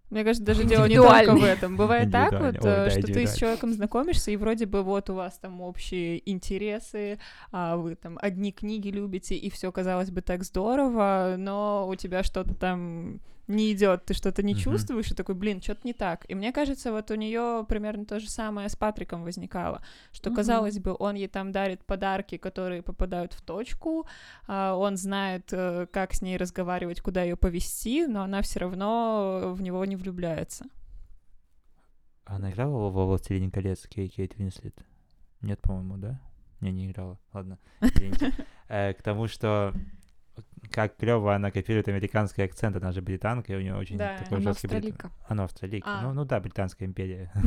Мне кажется, даже дело не только в этом. Бывает так вот, Ой, э, да, что ты с человеком знакомишься, и вроде бы вот у вас там общие интересы, а вы там одни книги любите, и все казалось бы так здорово, но у тебя что-то там не идет, ты что-то не Мгм. чувствуешь, и такой, блин, что-то не так. И мне кажется, вот у нее примерно то же самое с Патриком возникало, что, Мгм. казалось бы, он ей там дарит подарки, которые попадают в точку, а, он знает, э, как с ней разговаривать, куда ее повести, но она все равно в него не влюбляется. Она играла во «Властелине колец» Кей Кейт Винслет? Нет, по-моему, да? Не, не играла. Ладно, извините. (laughs) Э, К тому, что как клево она копирует американский акцент, она же британка, и у нее очень Да, такой она жесткий брит- австралийка. Она австралийка. А. Ну, ну да, британская империя. (laughs)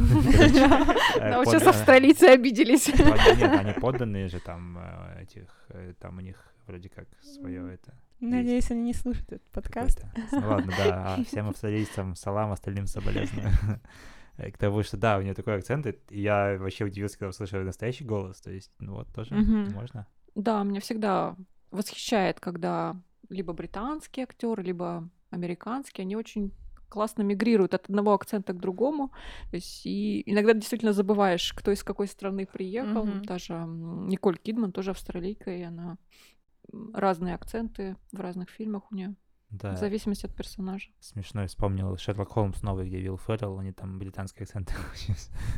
Да, Э, сейчас австралийцы обиделись. под- Нет, они подданные же там э, этих, э, там у них вроде как свое это. Надеюсь, они не слушают этот подкаст. Ну ладно, да, а всем австралийцам салам, остальным соболезную. (laughs) К тому, что да, у нее такой акцент, и я вообще удивился, когда услышал настоящий голос, то есть, ну вот, тоже можно. Да, меня всегда восхищает, когда либо британский актер, либо американский, они очень классно мигрируют от одного акцента к другому. То есть, и иногда действительно забываешь, кто из какой страны приехал. Мгм. Даже Николь Кидман тоже австралийка, и она разные акценты в разных фильмах у нее, Да. в зависимости от персонажа. Смешно я вспомнил Шерлок Холмс новый, где Вилл Феррелл, они там британский акцент (laughs) очень,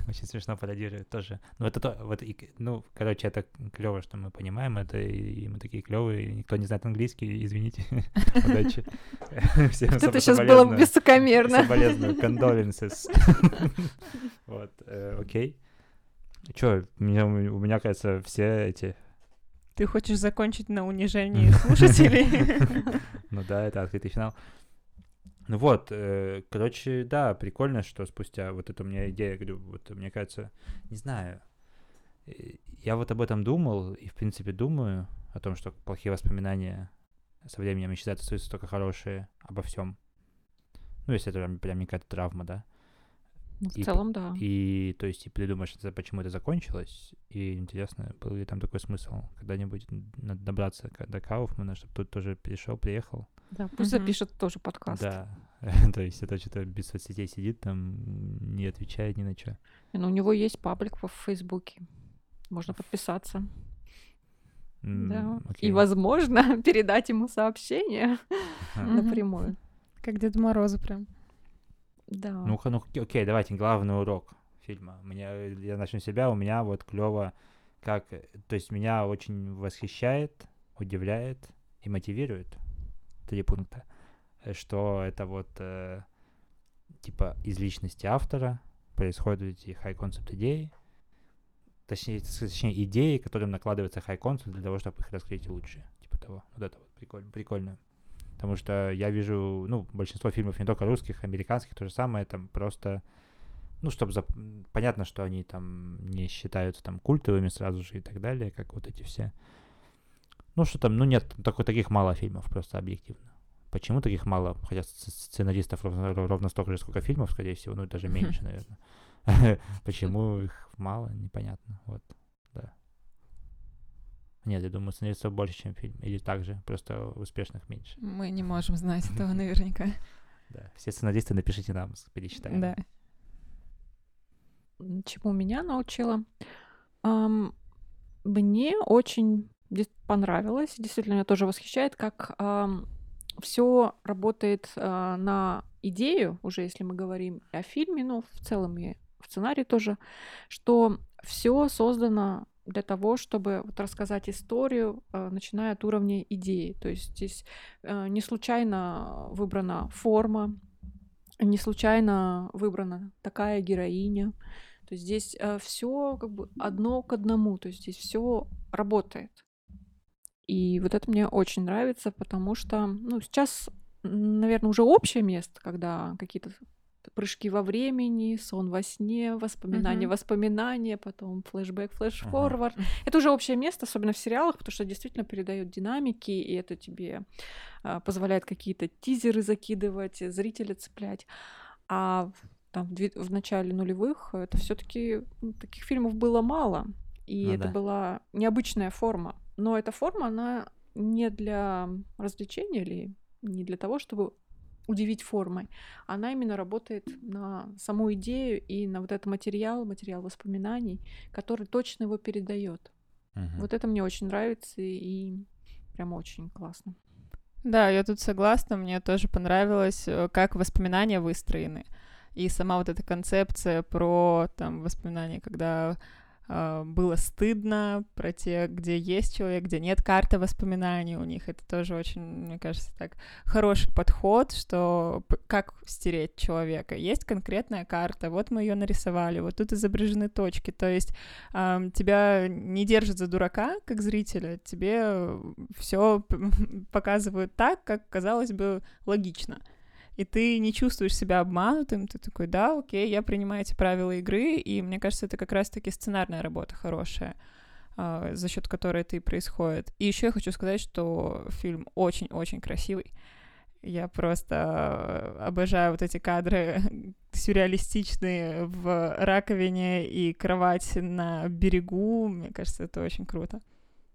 очень смешно пародируют тоже. Ну, это то, вот, и ну, короче, это клево, что мы понимаем это, и, и мы такие клевые, никто не знает английский, извините, (laughs) удачи. (laughs) Это сейчас было высокомерно. Соболезную, condolences. Вот, э, окей. Чё, у меня, кажется, все эти... Ты хочешь закончить на унижении слушателей? (laughs) Ну да, это открытый финал. Ну вот, э, короче, да, прикольно, что спустя вот это у меня идея, говорю, вот мне кажется, не знаю, э, я вот об этом думал и, в принципе, думаю о том, что плохие воспоминания со временем исчезают, остаются только хорошие обо всем. Ну, если это прям, прям какая-то травма, да. Ну, В И целом, да. И, то есть, и придумаешь, это, почему это закончилось. И интересно, был ли там такой смысл когда-нибудь надо добраться до Кауфмана, чтобы тут тоже перешел, приехал. Да, пусть Мгм. запишет тоже подкаст. Да. (laughs) То есть это что-то без соцсетей сидит там, не отвечает ни на что. Ну, у него есть паблик в Фейсбуке. Можно подписаться. Да. И, возможно, (laughs) передать ему сообщение (laughs) напрямую. Как Дед Морозу прям. Да. Ну-ка, ну окей, окей, давайте, главный урок фильма. Меня, я начну с себя, у меня вот клево, как, то есть меня очень восхищает, удивляет и мотивирует. Три пункта. Что это вот, э, типа, из личности автора происходят эти high-concept идеи, точнее, точнее, идеи, которым накладывается high-concept для того, чтобы их раскрыть лучше. Типа того. Вот это вот прикольно. прикольно. Потому что я вижу, ну, большинство фильмов не только русских, американских, то же самое, там просто, ну, чтобы понятно, что они там не считаются там культовыми сразу же и так далее, как вот эти все. Ну, что там, ну, нет, такой, таких мало фильмов, просто объективно. Почему таких мало? Хотя сц- сценаристов ровно, ровно столько же, сколько фильмов, скорее всего, ну, даже (laughs) меньше, наверное. (laughs) Почему их мало, непонятно. Вот. Нет, я думаю, сценаристов больше, чем фильм. Или так же, просто успешных меньше. Мы не можем знать (laughs) этого наверняка. Да. Все сценаристы напишите нам, перечитаем. Да. Чему меня научила? Мне очень понравилось, действительно, меня тоже восхищает, как все работает а, на идею, уже если мы говорим о фильме, ну, в целом и в сценарии тоже, что все создано для того, чтобы вот рассказать историю, а, начиная от уровня идеи. То есть здесь э, не случайно выбрана форма, не случайно выбрана такая героиня. То есть здесь все как бы одно к одному, то есть здесь все работает. И вот это мне очень нравится, потому что, ну, сейчас, наверное, уже общее место, когда какие-то прыжки во времени, сон во сне, воспоминания, Мгм. воспоминания, потом флешбэк, флешфорвард. Это уже общее место, особенно в сериалах, потому что действительно передает динамики, и это тебе а, позволяет какие-то тизеры закидывать, зрителя цеплять. А там в, в начале нулевых это все-таки таких фильмов было мало, и Ну это да. была необычная форма. Но эта форма, она не для развлечения или не для того, чтобы удивить формой. Она именно работает на саму идею и на вот этот материал, материал воспоминаний, который точно его передает. Мгм. Вот это мне очень нравится и прям очень классно. Да, я тут согласна, мне тоже понравилось, э, как воспоминания выстроены. И сама вот эта концепция про там воспоминания, когда было стыдно, про те, где есть человек, где нет карты воспоминаний у них. Это тоже очень, мне кажется, так хороший подход, что как стереть человека. Есть конкретная карта, вот мы ее нарисовали, вот тут изображены точки. То есть ам, тебя не держат за дурака, как зрителя, тебе все (laughs) показывают так, как казалось бы логично. И ты не чувствуешь себя обманутым, ты такой, да, окей, я принимаю эти правила игры, и мне кажется, это как раз-таки сценарная работа хорошая, а, за счет которой это и происходит. И еще я хочу сказать, что фильм очень-очень красивый. Я просто обожаю вот эти кадры (laughs) сюрреалистичные в раковине и кровать на берегу. Мне кажется, это очень круто.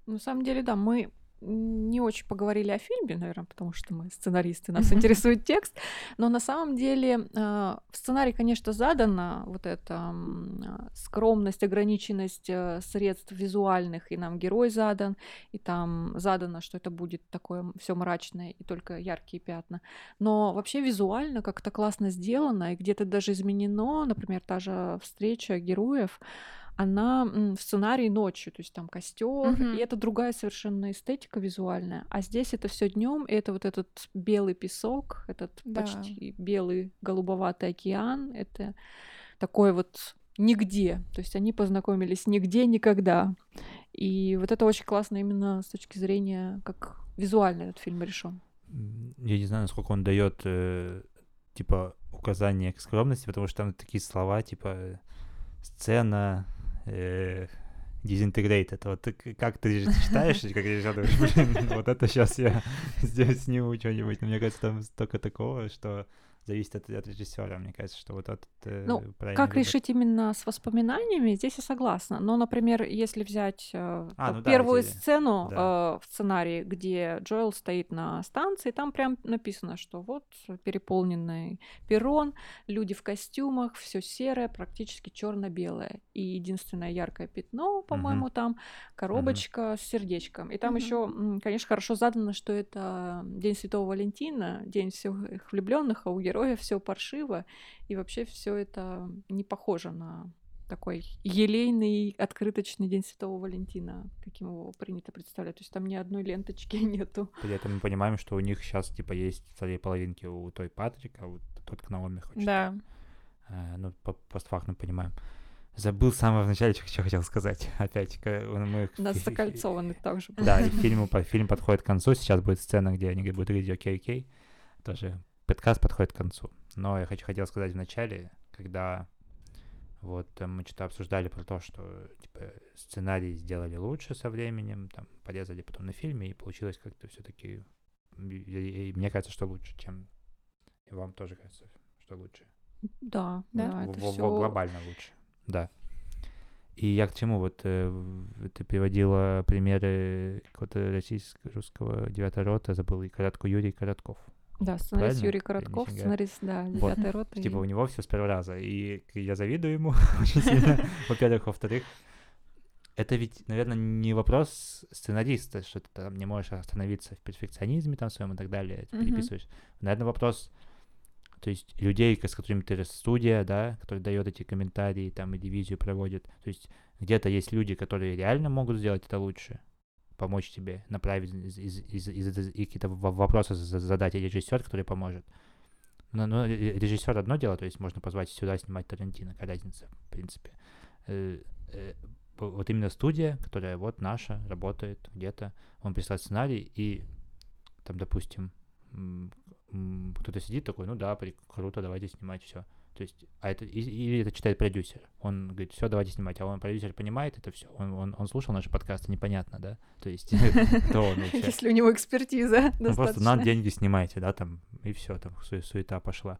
На самом деле, да, мы не очень поговорили о фильме, наверное, потому что мы сценаристы, нас интересует текст. Но на самом деле э, в сценарии, конечно, задана вот эта скромность, ограниченность э, средств визуальных, и нам герой задан, и там задано, что это будет такое все мрачное и только яркие пятна. Но вообще визуально как-то классно сделано, и где-то даже изменено, например, та же встреча героев, она в сценарии ночью, то есть там костер, mm-hmm. и это другая совершенно эстетика визуальная. А здесь это все днем, и это вот этот белый песок, этот да. почти белый голубоватый океан, это такой вот нигде. То есть они познакомились нигде, никогда. И вот это очень классно именно с точки зрения, как визуально этот фильм решен. Я не знаю, насколько он дает э, типа указания к скромности, потому что там такие слова, типа сцена, э, Disintegrate. Это вот как ты читаешь, как режиссер, думаешь, блин, (laughs) вот это сейчас я (laughs) здесь сниму что-нибудь. Но мне кажется, там столько такого, что зависит от, от режиссера. Мне кажется, что вот этот э, Ну, как выбор. решить именно с воспоминаниями, здесь я согласна. Но, например, если взять э, а, ну, первую да, сцену да. э, в сценарии, где Джоэл стоит на станции, там прям написано, что вот переполненный перрон, люди в костюмах, все серое, практически черно-белое. И единственное яркое пятно, по-моему, угу. там коробочка угу. с сердечком. И там угу. еще, конечно, хорошо задано, что это День Святого Валентина, День всех влюбленных, а у героя все паршиво, и вообще все это не похоже на такой елейный открыточный День Святого Валентина, каким его принято представлять. То есть там ни одной ленточки (laughs) нету. При этом мы понимаем, что у них сейчас типа есть вторые половинки у той Патрика, а вот тот к Наоми хочет. Да. А, ну, по постфактум понимаем. Забыл с самого начала, что хотел сказать. (laughs) Опять, мы... Нас закольцованы также. Да, и (laughs) фильм, фильм подходит к концу. Сейчас будет сцена, где они будут говорить окей, окей. Тоже подкаст подходит к концу. Но я хочу, хотел сказать в начале, когда вот э, мы что-то обсуждали про то, что типа, сценарий сделали лучше со временем, там порезали потом на фильме, и получилось как-то все-таки. мне кажется, что лучше, чем и вам тоже кажется, что лучше. Да, да, в, это в, все... глобально лучше, да. И я к чему? Вот э, ты приводила примеры какого-то российского русского девятого рота, забыл, и коротко Юрий Коротков. Да, сценарист Правильно? Юрий Коротков, сценарист, да, вот. девятой роты. Типа у него все с первого раза. И я завидую ему (laughs) очень (laughs) сильно, во-первых. Во-вторых, это ведь, наверное, не вопрос сценариста, что ты там не можешь остановиться в перфекционизме там своем и так далее, ты переписываешь. Наверное, вопрос, то есть людей, с которыми ты студия, да, который дает эти комментарии, там, и дивизию проводит. То есть где-то есть люди, которые реально могут сделать это лучше, помочь тебе направить из, из, из, из, из, какие-то вопросы задать, режиссер, который поможет. Но, но режиссер одно дело, то есть можно позвать сюда снимать Тарантино, какая разница, в принципе. Э, э, вот именно студия, которая вот наша, работает где-то, он прислал сценарий, и там, допустим, кто-то сидит такой, ну да, круто, давайте снимать все. То есть, а это, или это читает продюсер. Он говорит, все, давайте снимать. А он, продюсер, понимает это все. Он, он, он слушал наши подкасты, непонятно, да? То есть, (laughs) кто он вообще? Если у него экспертиза Ну, просто нам деньги снимайте, да, там, и все, там, суета пошла.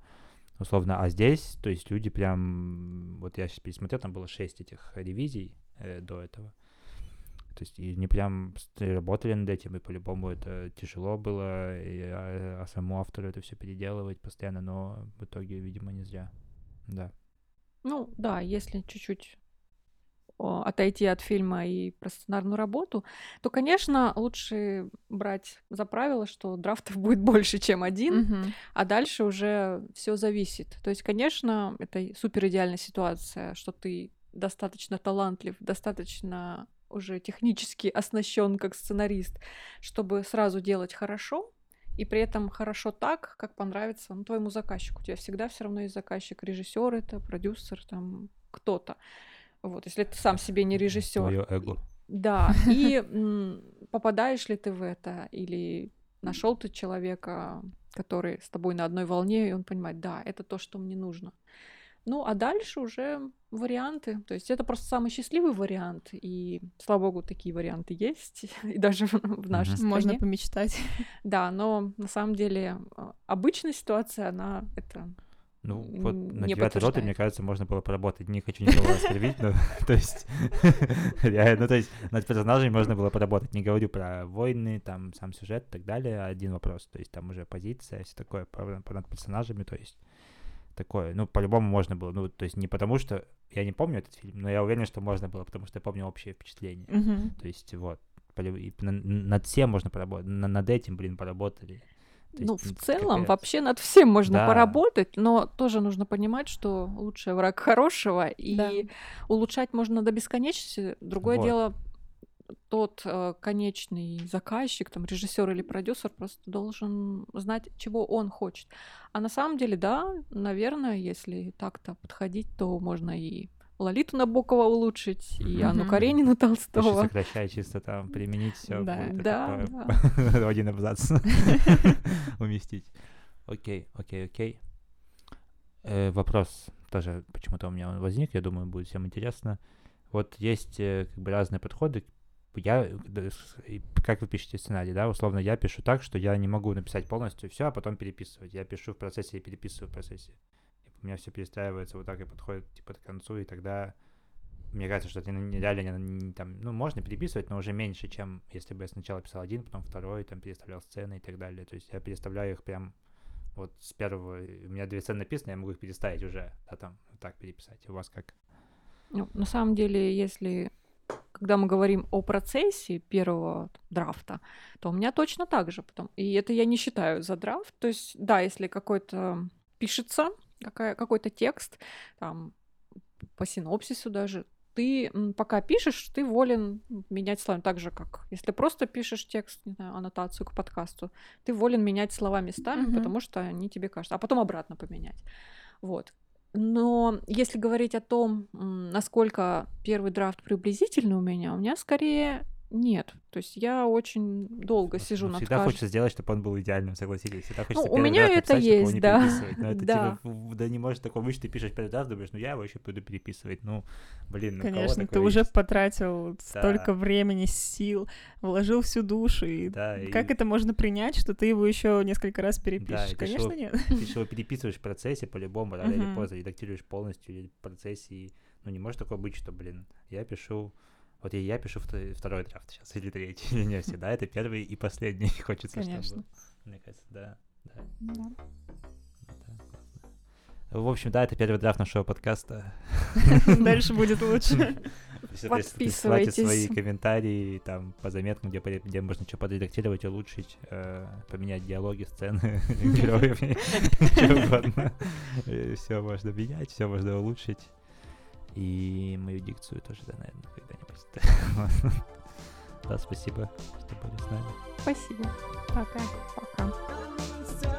Условно, а здесь, то есть, люди прям, вот я сейчас пересмотрел, там было шесть этих ревизий э, до этого. То есть и не прям работали над этим, и по-любому это тяжело было, и, а, а самому автору это все переделывать постоянно, но в итоге, видимо, не зря. Да. Ну, да, если чуть-чуть отойти от фильма и про сценарную работу, то, конечно, лучше брать за правило, что драфтов (laughs) будет больше, чем один, mm-hmm. а дальше уже все зависит. То есть, конечно, это супер идеальная ситуация, что ты достаточно талантлив, достаточно уже технически оснащен как сценарист, чтобы сразу делать хорошо, и при этом хорошо так, как понравится ну, твоему заказчику. У тебя всегда все равно есть заказчик, режиссер это, продюсер, там кто-то. Вот, если ты сам себе не режиссер. Твое эго. Да, и попадаешь ли ты в это, или нашел ты человека, который с тобой на одной волне, и он понимает, да, это то, что мне нужно. Ну, а дальше уже варианты. То есть это просто самый счастливый вариант. И, слава богу, такие варианты есть. (laughs) И даже в нашей стране. Можно помечтать. Да, но на самом деле а, обычная ситуация, она это Ну, вот на девятой роты, мне кажется, можно было поработать. Не хочу никого оскорбить, но, (laughs) то есть, (laughs) реально, ну, то есть, над персонажами можно было поработать. Не говорю про войны, там, сам сюжет и так далее, один вопрос. То есть, там уже позиция, все такое, про- над персонажами, то есть, такое. Ну, по-любому можно было. Ну, то есть, не потому что... Я не помню этот фильм, но я уверен, что можно было, потому что я помню общее впечатление. Мгм. То есть, вот, над всем можно поработать. на- Над этим, блин, поработали. То есть, Ну, в м, целом, капец. вообще над всем можно Да. поработать, но тоже нужно понимать, что лучший враг хорошего, и Да. улучшать можно до бесконечности. Другое Вот. дело, тот э, конечный заказчик, там, режиссер или продюсер просто должен знать, чего он хочет. А на самом деле, да, наверное, если так-то подходить, то можно и Лолиту Набокова улучшить, и Анну. Каренину Толстого. сокращая чисто там, применить все Да. Да, (laughs) в один абзац (laughs) уместить. Окей, окей, окей. Э, Вопрос тоже почему-то у меня он возник, я думаю, будет всем интересно. Вот есть э, как бы разные подходы. Я, как вы пишете сценарий, да, условно, я пишу так, что я не могу написать полностью все, а потом переписывать. Я пишу в процессе и переписываю в процессе. У меня все перестраивается вот так и подходит типа к концу, и тогда мне кажется, что это реально не- не там, ну, можно переписывать, но уже меньше, чем если бы я сначала писал один, потом второй, там переставлял сцены и так далее. То есть я переставляю их прям вот с первого, у меня две сцены написаны, я могу их переставить уже, а там вот так переписать. У вас как? Ну, на самом деле, если когда мы говорим о процессе первого драфта, то у меня точно так же. Потом, и это я не считаю за драфт. То есть, да, если какой-то пишется, какой-то текст, там, по синопсису даже, ты пока пишешь, ты волен менять словами. Так же, как если просто пишешь текст, не знаю, аннотацию к подкасту, ты волен менять слова местами, Мгм. потому что они тебе кажутся, а потом обратно поменять. Вот. Но если говорить о том, насколько первый драфт приблизительный у меня, у меня скорее нет. То есть я очень долго Ну, сижу ну, над всегда кажд- хочется сделать, чтобы он был идеальным, согласитесь. Всегда хочется у первый меня это написать, чтобы его есть, не да. Но это Да. типа, да не может такого быть, что ты пишешь первый драфт, думаешь, ну я его еще буду переписывать. Ну, блин, ну у кого Конечно, ты такое уже есть? потратил столько Да. времени, сил, вложил всю душу. И Да, и как это можно принять, что ты его еще несколько раз Да, перепишешь? и ты Конечно, шел- нет. ты же его переписываешь в процессе по-любому, рано или поздно, редактируешь полностью в процессе. И, ну, не может такого быть, что, блин, я пишу... Вот я, я пишу вто- второй драфт сейчас, или третий, (laughs) или не всегда, это первый и последний (laughs) хочется, Конечно. чтобы... Мне кажется, да, да. Да, классно. В общем, да, это первый драфт нашего подкаста. (laughs) Дальше будет лучше. Присылайте свои Подписывайтесь. комментарии там по заметкам, где, где можно что подредактировать, улучшить, э, поменять диалоги, сцены, героев, что угодно. Все можно менять, все можно улучшить. И мою дикцию тоже, да, наверное, когда-нибудь. (laughs) Да, спасибо, что были с нами. Спасибо. Пока. Пока.